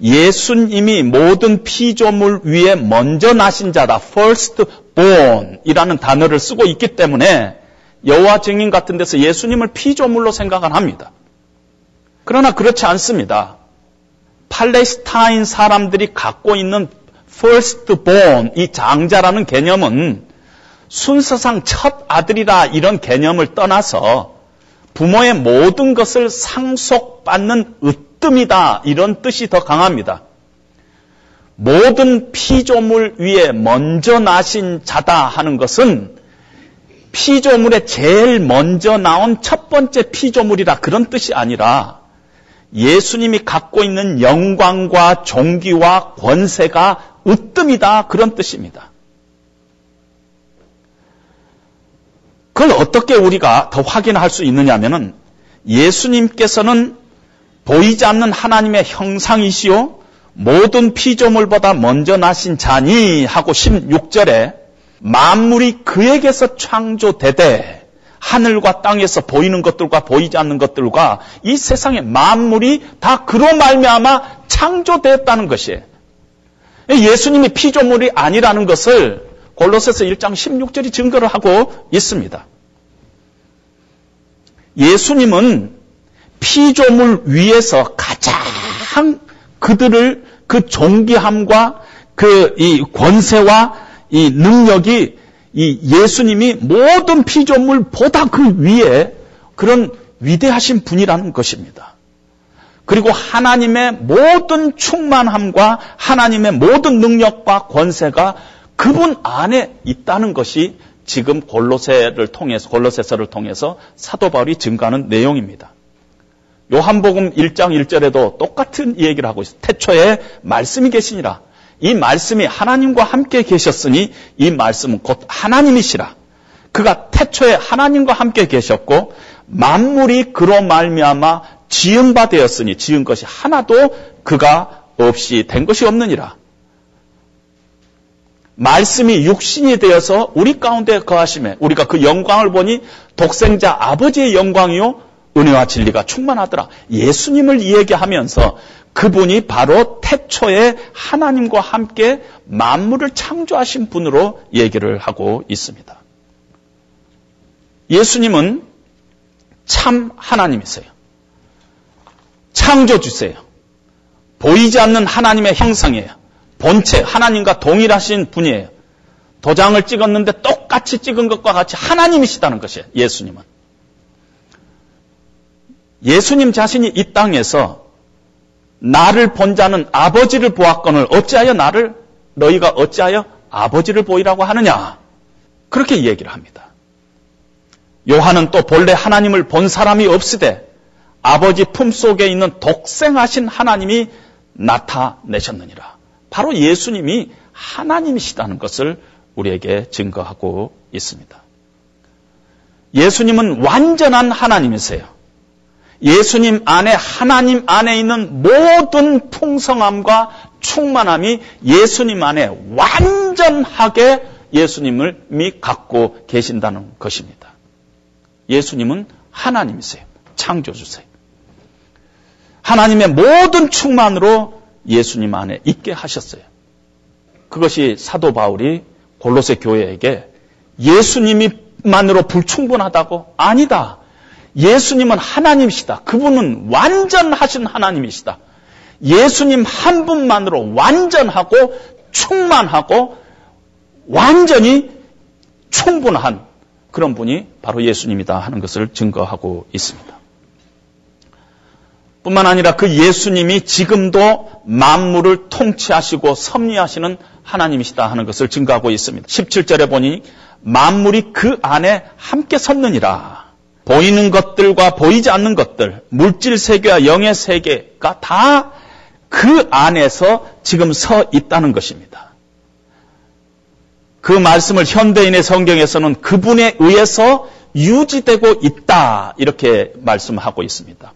예수님이 모든 피조물 위에 먼저 나신 자다. first born이라는 단어를 쓰고 있기 때문에 여호와 증인 같은 데서 예수님을 피조물로 생각을 합니다. 그러나 그렇지 않습니다. 팔레스타인 사람들이 갖고 있는 first born, 이 장자라는 개념은 순서상 첫 아들이라 이런 개념을 떠나서 부모의 모든 것을 상속받는 으뜸이다 이런 뜻이 더 강합니다. 모든 피조물 위에 먼저 나신 자다 하는 것은 피조물에 제일 먼저 나온 첫 번째 피조물이라 그런 뜻이 아니라 예수님이 갖고 있는 영광과 종기와 권세가 으뜸이다 그런 뜻입니다. 그걸 어떻게 우리가 더 확인할 수 있느냐 하면은 예수님께서는 보이지 않는 하나님의 형상이시요 모든 피조물보다 먼저 나신 자니 하고 16절에 만물이 그에게서 창조되되 하늘과 땅에서 보이는 것들과 보이지 않는 것들과 이 세상의 만물이 다 그로 말미암아 창조되었다는 것이에요. 예수님이 피조물이 아니라는 것을 골로새서 1장 16절이 증거를 하고 있습니다. 예수님은 피조물 위에서 가장 그들을 그 존귀함과 그 이 권세와 이 능력이 이 예수님이 모든 피조물보다 그 위에 그런 위대하신 분이라는 것입니다. 그리고 하나님의 모든 충만함과 하나님의 모든 능력과 권세가 그분 안에 있다는 것이 지금 골로새를 통해서 골로새서를 통해서 사도 바울이 증가하는 내용입니다. 요한복음 1장 1절에도 똑같은 얘기를 하고 있어요. 태초에 말씀이 계시니라. 이 말씀이 하나님과 함께 계셨으니 이 말씀은 곧 하나님이시라. 그가 태초에 하나님과 함께 계셨고 만물이 그로 말미암아 지은 바 되었으니 지은 것이 하나도 그가 없이 된 것이 없느니라. 말씀이 육신이 되어서 우리 가운데 거하심에 우리가 그 영광을 보니 독생자 아버지의 영광이요 은혜와 진리가 충만하더라. 예수님을 이야기하면서 그분이 바로 태초에 하나님과 함께 만물을 창조하신 분으로 얘기를 하고 있습니다. 예수님은 참 하나님이세요. 창조주세요. 보이지 않는 하나님의 형상이에요. 본체, 하나님과 동일하신 분이에요. 도장을 찍었는데 똑같이 찍은 것과 같이 하나님이시다는 것이에요. 예수님은. 예수님 자신이 이 땅에서 나를 본 자는 아버지를 보았거늘 어찌하여 나를 너희가 어찌하여 아버지를 보이라고 하느냐 그렇게 얘기를 합니다. 요한은 또 본래 하나님을 본 사람이 없으되 아버지 품 속에 있는 독생하신 하나님이 나타내셨느니라. 바로 예수님이 하나님이시다는 것을 우리에게 증거하고 있습니다. 예수님은 완전한 하나님이세요. 예수님 안에 하나님 안에 있는 모든 풍성함과 충만함이 예수님 안에 완전하게 예수님을 갖고 계신다는 것입니다. 예수님은 하나님이세요. 창조주세요. 하나님의 모든 충만으로 예수님 안에 있게 하셨어요. 그것이 사도 바울이 골로새 교회에게 예수님이만으로 불충분하다고? 아니다. 예수님은 하나님이시다. 그분은 완전하신 하나님이시다. 예수님 한 분만으로 완전하고 충만하고 완전히 충분한 그런 분이 바로 예수님이다 하는 것을 증거하고 있습니다. 뿐만 아니라 그 예수님이 지금도 만물을 통치하시고 섭리하시는 하나님이시다 하는 것을 증거하고 있습니다. 17절에 보니 만물이 그 안에 함께 섰느니라. 보이는 것들과 보이지 않는 것들, 물질 세계와 영의 세계가 다 그 안에서 지금 서 있다는 것입니다. 그 말씀을 현대인의 성경에서는 그분에 의해서 유지되고 있다. 이렇게 말씀하고 있습니다.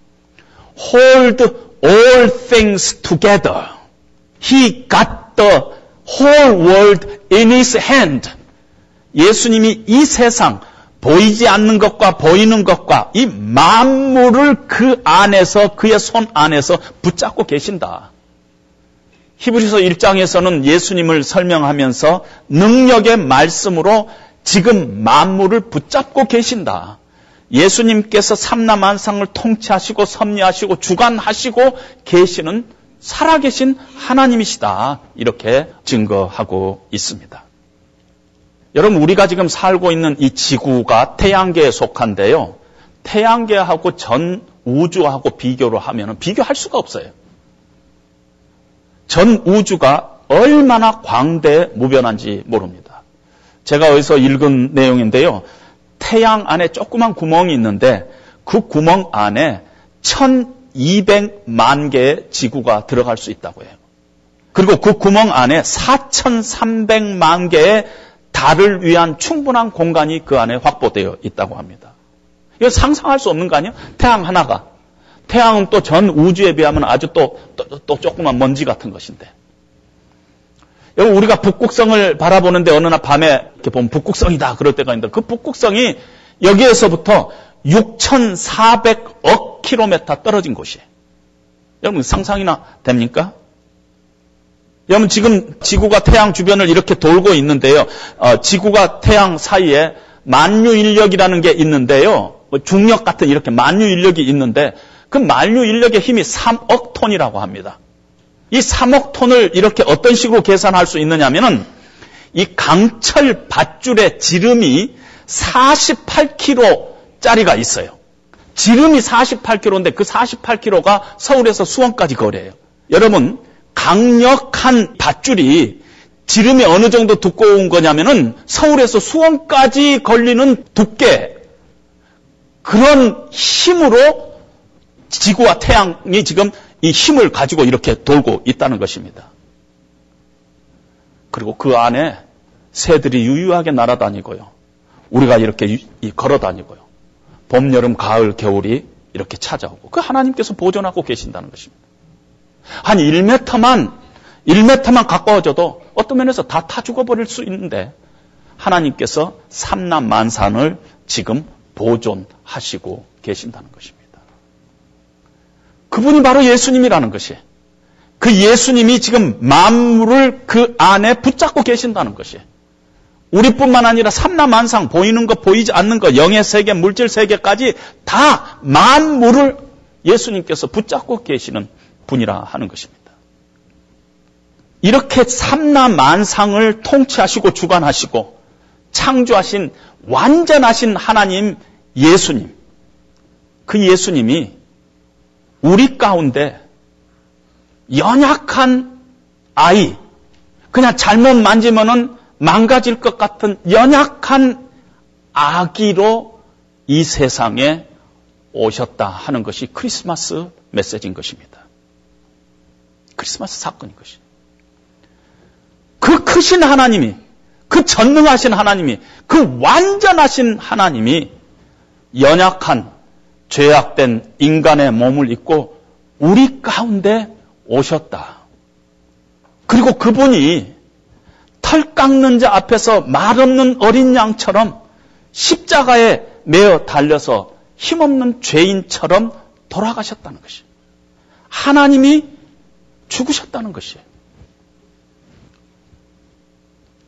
Hold all things together. He got the whole world in his hand. 예수님이 이 세상, 보이지 않는 것과 보이는 것과 이 만물을 그 안에서, 그의 손 안에서 붙잡고 계신다. 히브리서 1장에서는 예수님을 설명하면서 능력의 말씀으로 지금 만물을 붙잡고 계신다. 예수님께서 삼남만상을 통치하시고 섭리하시고 주관하시고 계시는 살아계신 하나님이시다. 이렇게 증거하고 있습니다. 여러분, 우리가 지금 살고 있는 이 지구가 태양계에 속한데요. 태양계하고 전 우주하고 비교를 하면 비교할 수가 없어요. 전 우주가 얼마나 광대 무변한지 모릅니다. 제가 어디서 읽은 내용인데요. 태양 안에 조그만 구멍이 있는데 그 구멍 안에 1200만 개의 지구가 들어갈 수 있다고 해요. 그리고 그 구멍 안에 4300만 개의 달을 위한 충분한 공간이 그 안에 확보되어 있다고 합니다. 이거 상상할 수 없는 거 아니에요? 태양 하나가. 태양은 또 전 우주에 비하면 아주 또, 또, 또 조그만 먼지 같은 것인데. 여러분, 우리가 북극성을 바라보는데 어느 날 밤에 이렇게 보면 북극성이다. 그럴 때가 있는데 그 북극성이 여기에서부터 6,400억 킬로미터 떨어진 곳이에요. 여러분, 상상이나 됩니까? 여러분, 지금 지구가 태양 주변을 이렇게 돌고 있는데요. 어, 지구가 태양 사이에 만유 인력이라는 게 있는데요. 뭐 중력 같은 이렇게 만유 인력이 있는데 그 만유 인력의 힘이 3억 톤이라고 합니다. 이 3억 톤을 이렇게 어떤 식으로 계산할 수 있느냐면은 이 강철 밧줄의 지름이 48kg짜리가 있어요. 지름이 48kg인데 그 48kg가 서울에서 수원까지 거래해요. 여러분, 강력한 밧줄이 지름이 어느 정도 두꺼운 거냐면은 서울에서 수원까지 걸리는 두께 그런 힘으로 지구와 태양이 지금 이 힘을 가지고 이렇게 돌고 있다는 것입니다. 그리고 그 안에 새들이 유유하게 날아다니고요. 우리가 이렇게 걸어 다니고요. 봄, 여름, 가을, 겨울이 이렇게 찾아오고 그 하나님께서 보존하고 계신다는 것입니다. 한 1m만 1m만 가까워져도 어떤 면에서 다 타 죽어버릴 수 있는데 하나님께서 삼남 만산을 지금 보존하시고 계신다는 것입니다. 그분이 바로 예수님이라는 것이. 그 예수님이 지금 만물을 그 안에 붙잡고 계신다는 것이. 우리뿐만 아니라 삼라만상 보이는 것 보이지 않는 것 영의 세계 물질 세계까지 다 만물을 예수님께서 붙잡고 계시는 분이라 하는 것입니다. 이렇게 삼라만상을 통치하시고 주관하시고 창조하신 완전하신 하나님 예수님 그 예수님이 우리 가운데 연약한 아이, 그냥 잘못 만지면은 망가질 것 같은 연약한 아기로 이 세상에 오셨다 하는 것이 크리스마스 메시지인 것입니다. 크리스마스 사건인 것이. 그 크신 하나님이, 그 전능하신 하나님이, 그 완전하신 하나님이 연약한 죄악된 인간의 몸을 입고 우리 가운데 오셨다. 그리고 그분이 털 깎는 자 앞에서 말 없는 어린 양처럼 십자가에 매어 달려서 힘없는 죄인처럼 돌아가셨다는 것이에요. 하나님이 죽으셨다는 것이에요.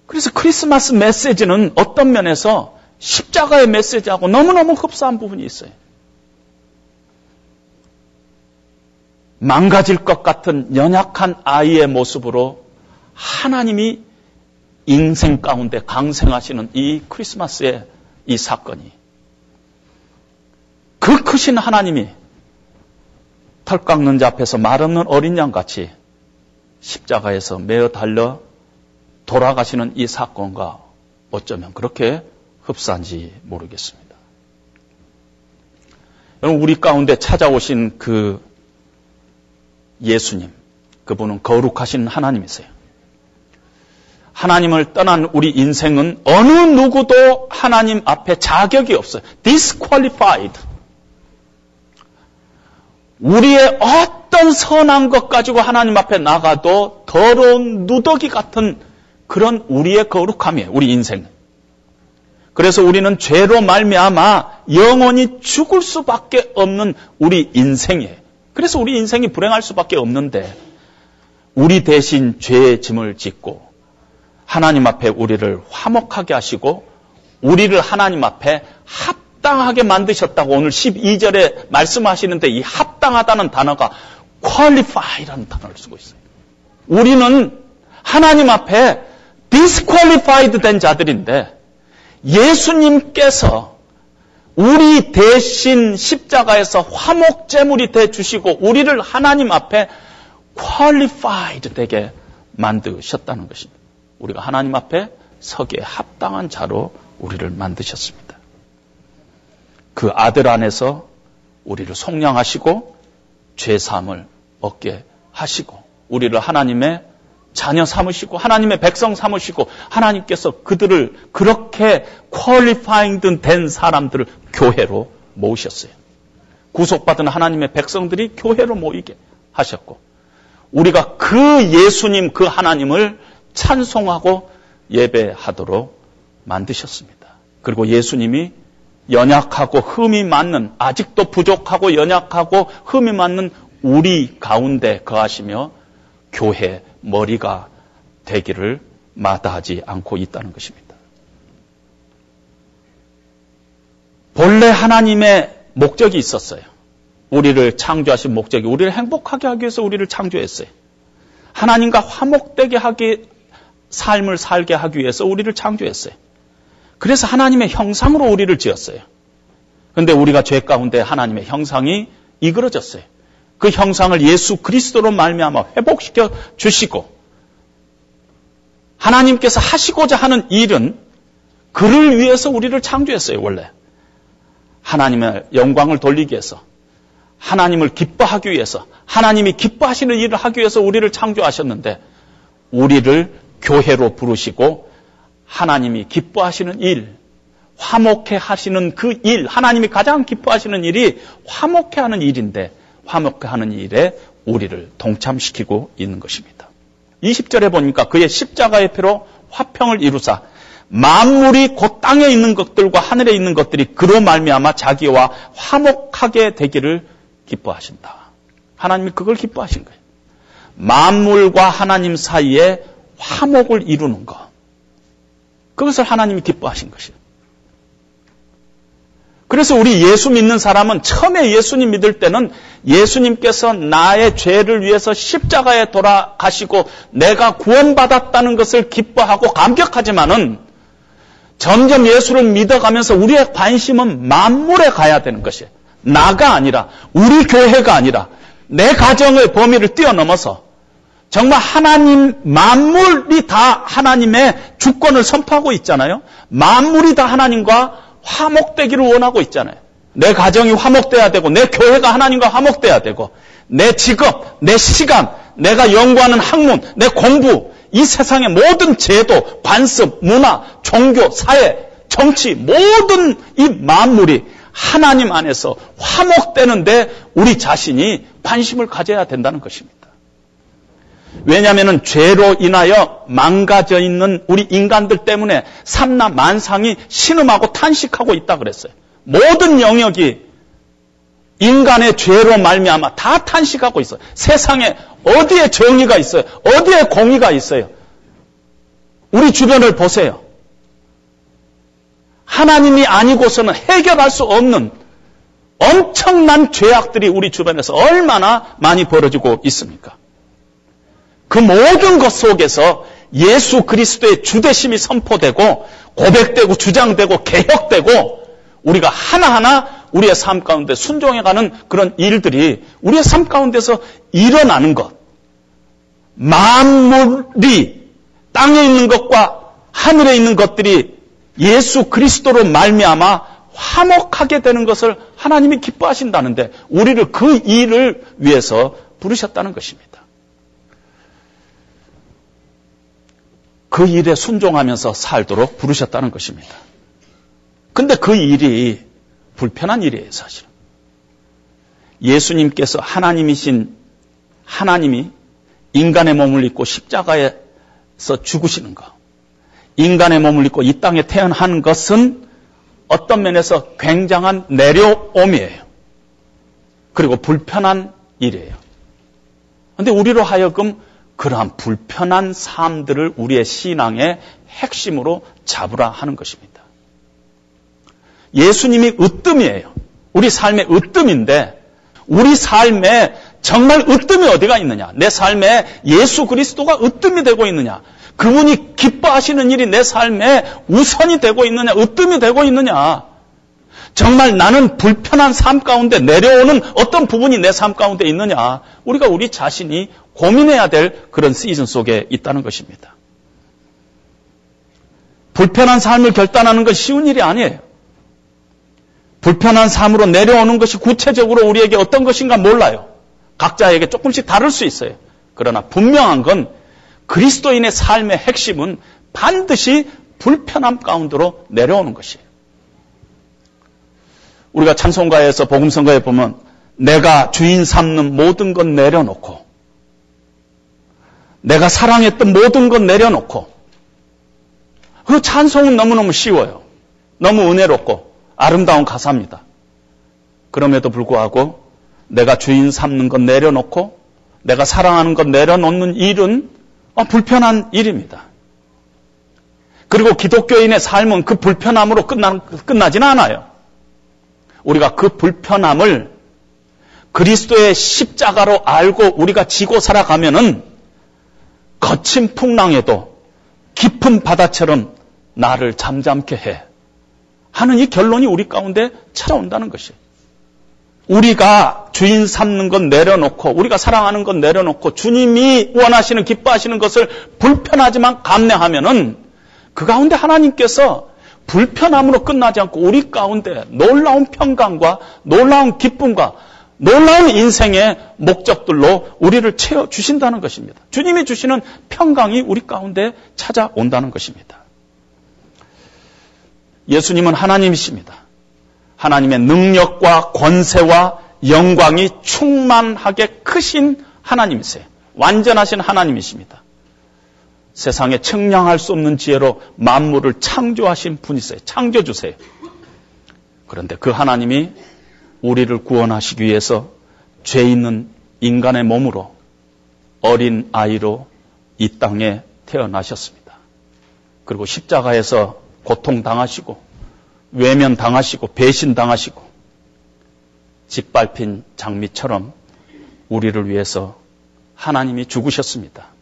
그래서 크리스마스 메시지는 어떤 면에서 십자가의 메시지하고 너무너무 흡사한 부분이 있어요. 망가질 것 같은 연약한 아이의 모습으로 하나님이 인생 가운데 강생하시는 이 크리스마스의 이 사건이 그 크신 하나님이 털 깎는 자 앞에서 말 없는 어린 양 같이 십자가에서 매어 달려 돌아가시는 이 사건과 어쩌면 그렇게 흡사한지 모르겠습니다. 여러분, 우리 가운데 찾아오신 그 예수님, 그분은 거룩하신 하나님이세요. 하나님을 떠난 우리 인생은 어느 누구도 하나님 앞에 자격이 없어요. disqualified. 우리의 어떤 선한 것 가지고 하나님 앞에 나가도 더러운 누더기 같은 그런 우리의 거룩함이에요. 우리 인생은. 그래서 우리는 죄로 말미암아 영원히 죽을 수밖에 없는 우리 인생이에요. 그래서 우리 인생이 불행할 수밖에 없는데 우리 대신 죄의 짐을 짓고 하나님 앞에 우리를 화목하게 하시고 우리를 하나님 앞에 합당하게 만드셨다고 오늘 12절에 말씀하시는데 이 합당하다는 단어가 qualify라는 단어를 쓰고 있어요. 우리는 하나님 앞에 disqualified 된 자들인데 예수님께서 우리 대신 십자가에서 화목제물이 돼 주시고 우리를 하나님 앞에 qualified 되게 만드셨다는 것입니다. 우리가 하나님 앞에 서기에 합당한 자로 우리를 만드셨습니다. 그 아들 안에서 우리를 속량하시고 죄 사함을 얻게 하시고 우리를 하나님의 자녀 삼으시고 하나님의 백성 삼으시고 하나님께서 그들을 그렇게 퀄리파잉 된 사람들을 교회로 모으셨어요. 구속받은 하나님의 백성들이 교회로 모이게 하셨고 우리가 그 예수님 그 하나님을 찬송하고 예배하도록 만드셨습니다. 그리고 예수님이 연약하고 흠이 맞는 아직도 부족하고 연약하고 흠이 맞는 우리 가운데 거하시며 교회 머리가 되기를 마다하지 않고 있다는 것입니다. 본래 하나님의 목적이 있었어요. 우리를 창조하신 목적이 우리를 행복하게 하기 위해서 우리를 창조했어요. 하나님과 화목되게 하기 삶을 살게 하기 위해서 우리를 창조했어요. 그래서 하나님의 형상으로 우리를 지었어요. 그런데 우리가 죄 가운데 하나님의 형상이 이그러졌어요. 그 형상을 예수 그리스도로 말미암아 회복시켜 주시고 하나님께서 하시고자 하는 일은 그를 위해서 우리를 창조했어요, 원래. 하나님의 영광을 돌리기 위해서 하나님을 기뻐하기 위해서 하나님이 기뻐하시는 일을 하기 위해서 우리를 창조하셨는데 우리를 교회로 부르시고 하나님이 기뻐하시는 일, 화목해 하시는 그 일, 하나님이 가장 기뻐하시는 일이 화목해 하는 일인데 화목해 하는 일에 우리를 동참시키고 있는 것입니다. 20절에 보니까 그의 십자가의 피로 화평을 이루사 만물이 곧 땅에 있는 것들과 하늘에 있는 것들이 그로 말미암아 자기와 화목하게 되기를 기뻐하신다. 하나님이 그걸 기뻐하신 거예요. 만물과 하나님 사이에 화목을 이루는 것. 그것을 하나님이 기뻐하신 것이에요. 그래서 우리 예수 믿는 사람은 처음에 예수님 믿을 때는 예수님께서 나의 죄를 위해서 십자가에 돌아가시고 내가 구원받았다는 것을 기뻐하고 감격하지만은 점점 예수를 믿어가면서 우리의 관심은 만물에 가야 되는 것이에요. 나가 아니라 우리 교회가 아니라 내 가정의 범위를 뛰어넘어서 정말 하나님 만물이 다 하나님의 주권을 선포하고 있잖아요. 만물이 다 하나님과 화목되기를 원하고 있잖아요. 내 가정이 화목돼야 되고 내 교회가 하나님과 화목돼야 되고 내 직업, 내 시간, 내가 연구하는 학문, 내 공부, 이 세상의 모든 제도, 관습, 문화, 종교, 사회, 정치 모든 이 만물이 하나님 안에서 화목되는데 우리 자신이 관심을 가져야 된다는 것입니다. 왜냐하면 죄로 인하여 망가져 있는 우리 인간들 때문에 삼나 만상이 신음하고 탄식하고 있다 그랬어요. 모든 영역이 인간의 죄로 말미암아 다 탄식하고 있어요. 세상에 어디에 정의가 있어요? 어디에 공의가 있어요? 우리 주변을 보세요. 하나님이 아니고서는 해결할 수 없는 엄청난 죄악들이 우리 주변에서 얼마나 많이 벌어지고 있습니까? 그 모든 것 속에서 예수 그리스도의 주대심이 선포되고 고백되고 주장되고 개혁되고 우리가 하나하나 우리의 삶 가운데 순종해가는 그런 일들이 우리의 삶 가운데서 일어나는 것. 만물이 땅에 있는 것과 하늘에 있는 것들이 예수 그리스도로 말미암아 화목하게 되는 것을 하나님이 기뻐하신다는데 우리를 그 일을 위해서 부르셨다는 것입니다. 그 일에 순종하면서 살도록 부르셨다는 것입니다. 근데 그 일이 불편한 일이에요, 사실은. 예수님께서 하나님이신 하나님이 인간의 몸을 입고 십자가에서 죽으시는 것. 인간의 몸을 입고 이 땅에 태어난 것은 어떤 면에서 굉장한 내려옴이에요. 그리고 불편한 일이에요. 근데 우리로 하여금 그러한 불편한 삶들을 우리의 신앙의 핵심으로 잡으라 하는 것입니다. 예수님이 으뜸이에요. 우리 삶의 으뜸인데 우리 삶에 정말 으뜸이 어디가 있느냐? 내 삶에 예수 그리스도가 으뜸이 되고 있느냐? 그분이 기뻐하시는 일이 내 삶에 우선이 되고 있느냐? 으뜸이 되고 있느냐? 정말 나는 불편한 삶 가운데 내려오는 어떤 부분이 내 삶 가운데 있느냐? 우리가 우리 자신이 고민해야 될 그런 시즌 속에 있다는 것입니다. 불편한 삶을 결단하는 건 쉬운 일이 아니에요. 불편한 삶으로 내려오는 것이 구체적으로 우리에게 어떤 것인가 몰라요. 각자에게 조금씩 다를 수 있어요. 그러나 분명한 건 그리스도인의 삶의 핵심은 반드시 불편함 가운데로 내려오는 것이에요. 우리가 찬송가에서 복음성가에 보면 내가 주인 삼는 모든 것 내려놓고 내가 사랑했던 모든 것 내려놓고 그 찬송은 너무너무 쉬워요. 너무 은혜롭고 아름다운 가사입니다. 그럼에도 불구하고 내가 주인 삼는 것 내려놓고 내가 사랑하는 것 내려놓는 일은 어, 불편한 일입니다. 그리고 기독교인의 삶은 그 불편함으로 끝나, 끝나지는 않아요. 우리가 그 불편함을 그리스도의 십자가로 알고 우리가 지고 살아가면은 거친 풍랑에도 깊은 바다처럼 나를 잠잠케 해. 하는 이 결론이 우리 가운데 찾아온다는 것이에요. 우리가 주인 삼는 것 내려놓고 우리가 사랑하는 것 내려놓고 주님이 원하시는 기뻐하시는 것을 불편하지만 감내하면은 그 가운데 하나님께서 불편함으로 끝나지 않고 우리 가운데 놀라운 평강과 놀라운 기쁨과 놀라운 인생의 목적들로 우리를 채워 주신다는 것입니다. 주님이 주시는 평강이 우리 가운데 찾아온다는 것입니다. 예수님은 하나님이십니다. 하나님의 능력과 권세와 영광이 충만하게 크신 하나님이세요. 완전하신 하나님이십니다. 세상에 측량할 수 없는 지혜로 만물을 창조하신 분이세요. 창조주세요. 그런데 그 하나님이 우리를 구원하시기 위해서 죄 있는 인간의 몸으로 어린 아이로 이 땅에 태어나셨습니다. 그리고 십자가에서 고통당하시고 외면당하시고 배신당하시고 짓밟힌 장미처럼 우리를 위해서 하나님이 죽으셨습니다.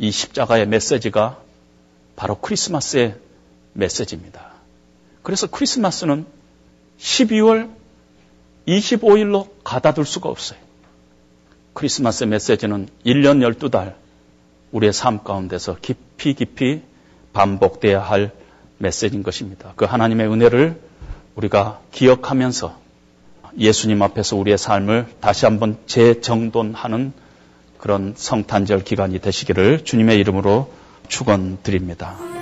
이 십자가의 메시지가 바로 크리스마스의 메시지입니다. 그래서 크리스마스는 12월 25일로 가다둘 수가 없어요. 크리스마스의 메시지는 1년 12달 우리의 삶 가운데서 깊이 깊이 반복돼야 할 메시지인 것입니다. 그 하나님의 은혜를 우리가 기억하면서 예수님 앞에서 우리의 삶을 다시 한번 재정돈하는 그런 성탄절 기간이 되시기를 주님의 이름으로 축원드립니다.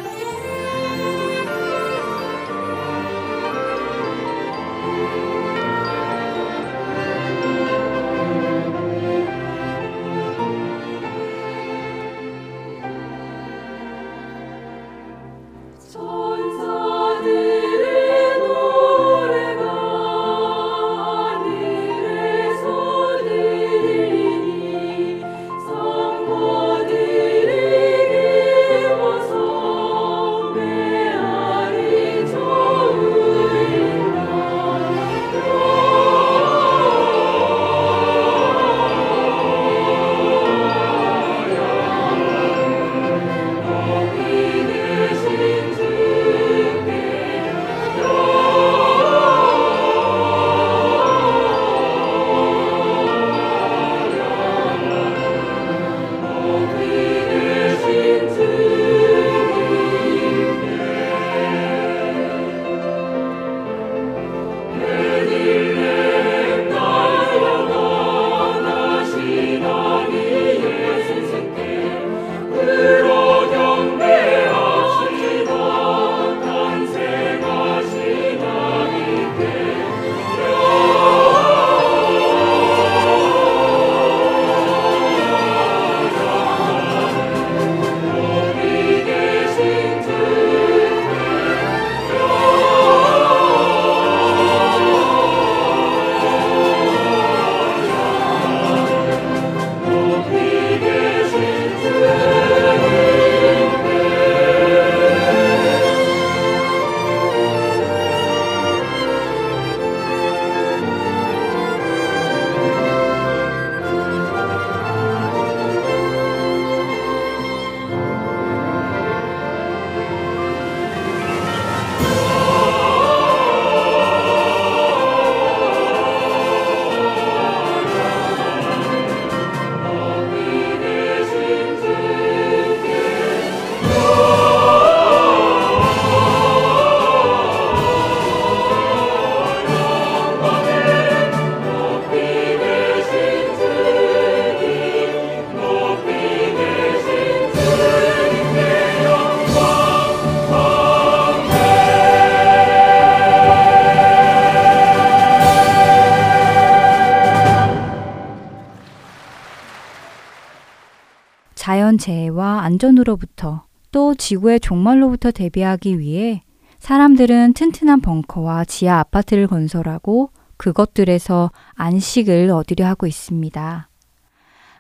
자연재해와 안전으로부터 또 지구의 종말로부터 대비하기 위해 사람들은 튼튼한 벙커와 지하 아파트를 건설하고 그것들에서 안식을 얻으려 하고 있습니다.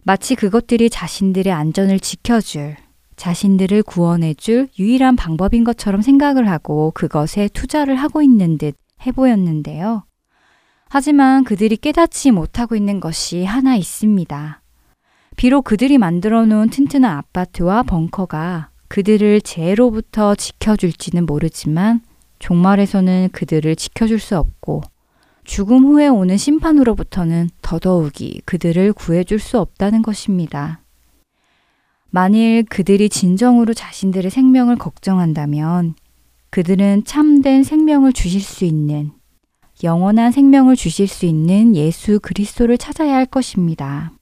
마치 그것들이 자신들의 안전을 지켜줄, 자신들을 구원해줄 유일한 방법인 것처럼 생각을 하고 그것에 투자를 하고 있는 듯 해보였는데요. 하지만 그들이 깨닫지 못하고 있는 것이 하나 있습니다. 비록 그들이 만들어 놓은 튼튼한 아파트와 벙커가 그들을 재해로부터 지켜줄지는 모르지만 종말에서는 그들을 지켜줄 수 없고 죽음 후에 오는 심판으로부터는 더더욱이 그들을 구해줄 수 없다는 것입니다. 만일 그들이 진정으로 자신들의 생명을 걱정한다면 그들은 참된 생명을 주실 수 있는 영원한 생명을 주실 수 있는 예수 그리스도를 찾아야 할 것입니다.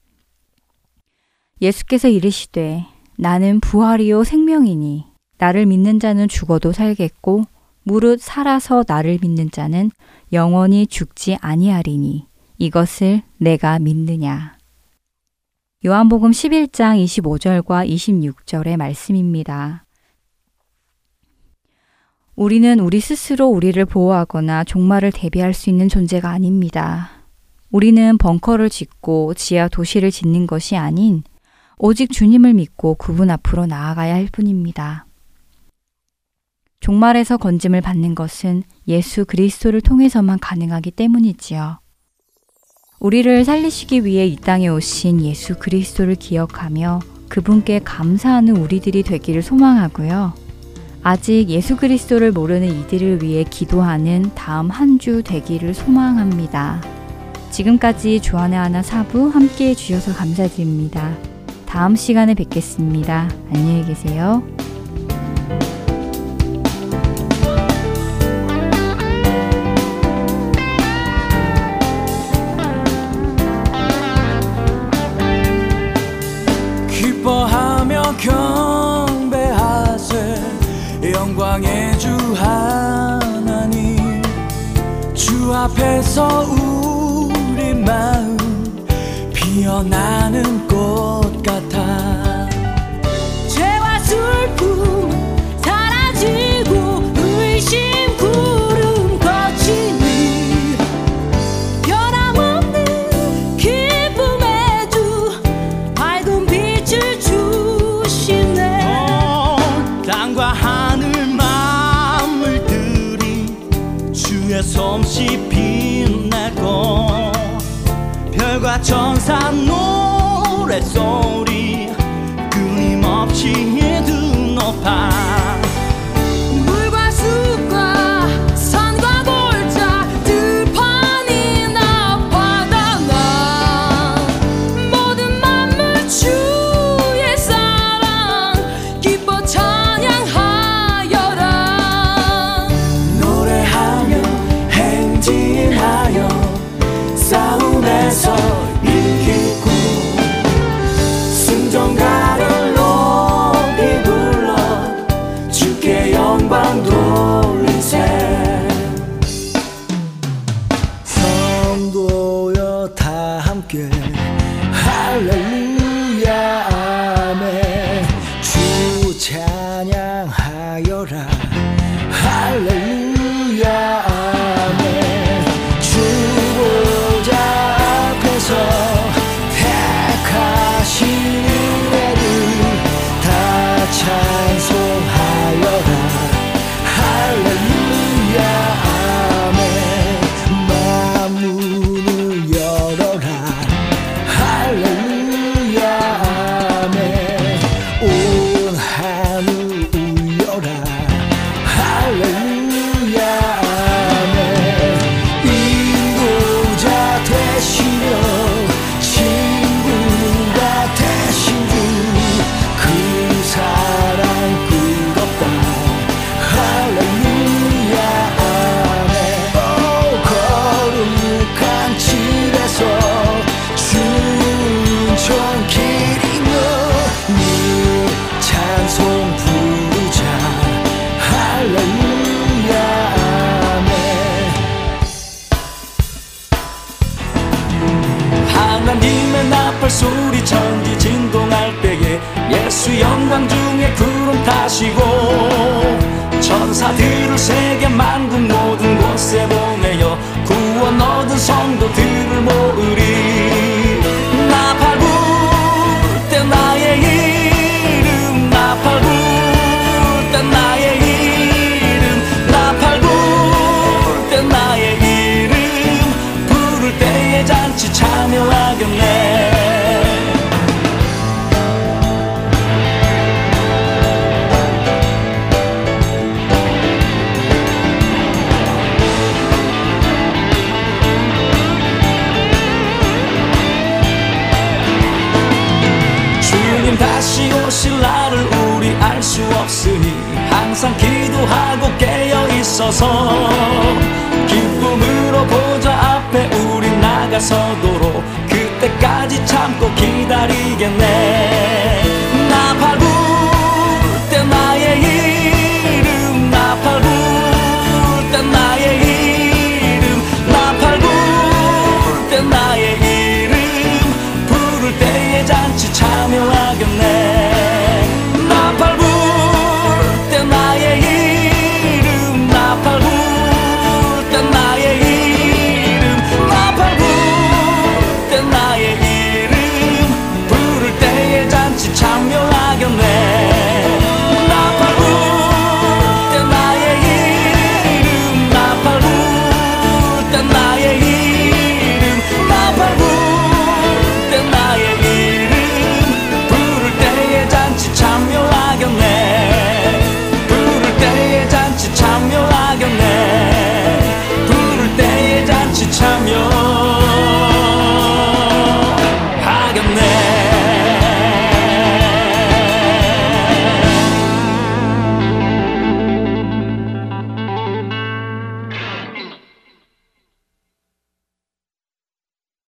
예수께서 이르시되 나는 부활이요 생명이니 나를 믿는 자는 죽어도 살겠고 무릇 살아서 나를 믿는 자는 영원히 죽지 아니하리니 이것을 내가 믿느냐. 요한복음 11장 25절과 26절의 말씀입니다. 우리는 우리 스스로 우리를 보호하거나 종말을 대비할 수 있는 존재가 아닙니다. 우리는 벙커를 짓고 지하 도시를 짓는 것이 아닌 오직 주님을 믿고 그분 앞으로 나아가야 할 뿐입니다. 종말에서 건짐을 받는 것은 예수 그리스도를 통해서만 가능하기 때문이지요. 우리를 살리시기 위해 이 땅에 오신 예수 그리스도를 기억하며 그분께 감사하는 우리들이 되기를 소망하고요. 아직 예수 그리스도를 모르는 이들을 위해 기도하는 다음 한 주 되기를 소망합니다. 지금까지 주안의 하나 사부 함께 해주셔서 감사드립니다. 다음 시간에 뵙겠습니다. 안녕히 계세요. 기뻐하며 경배하세 영광의 주 하나님 주 앞에서 우리 마음 피어나는 꽃 하나님의 나팔 소리 천지 진동할 때에 예수 영광 중에 구름 타시고 천사들을 세계 만든 모든 곳에 보내어 구원 얻은 성도들을 모으리. 있어서 기쁨으로 보좌 앞에 우리 나가서도록 그때까지 참고 기다리겠네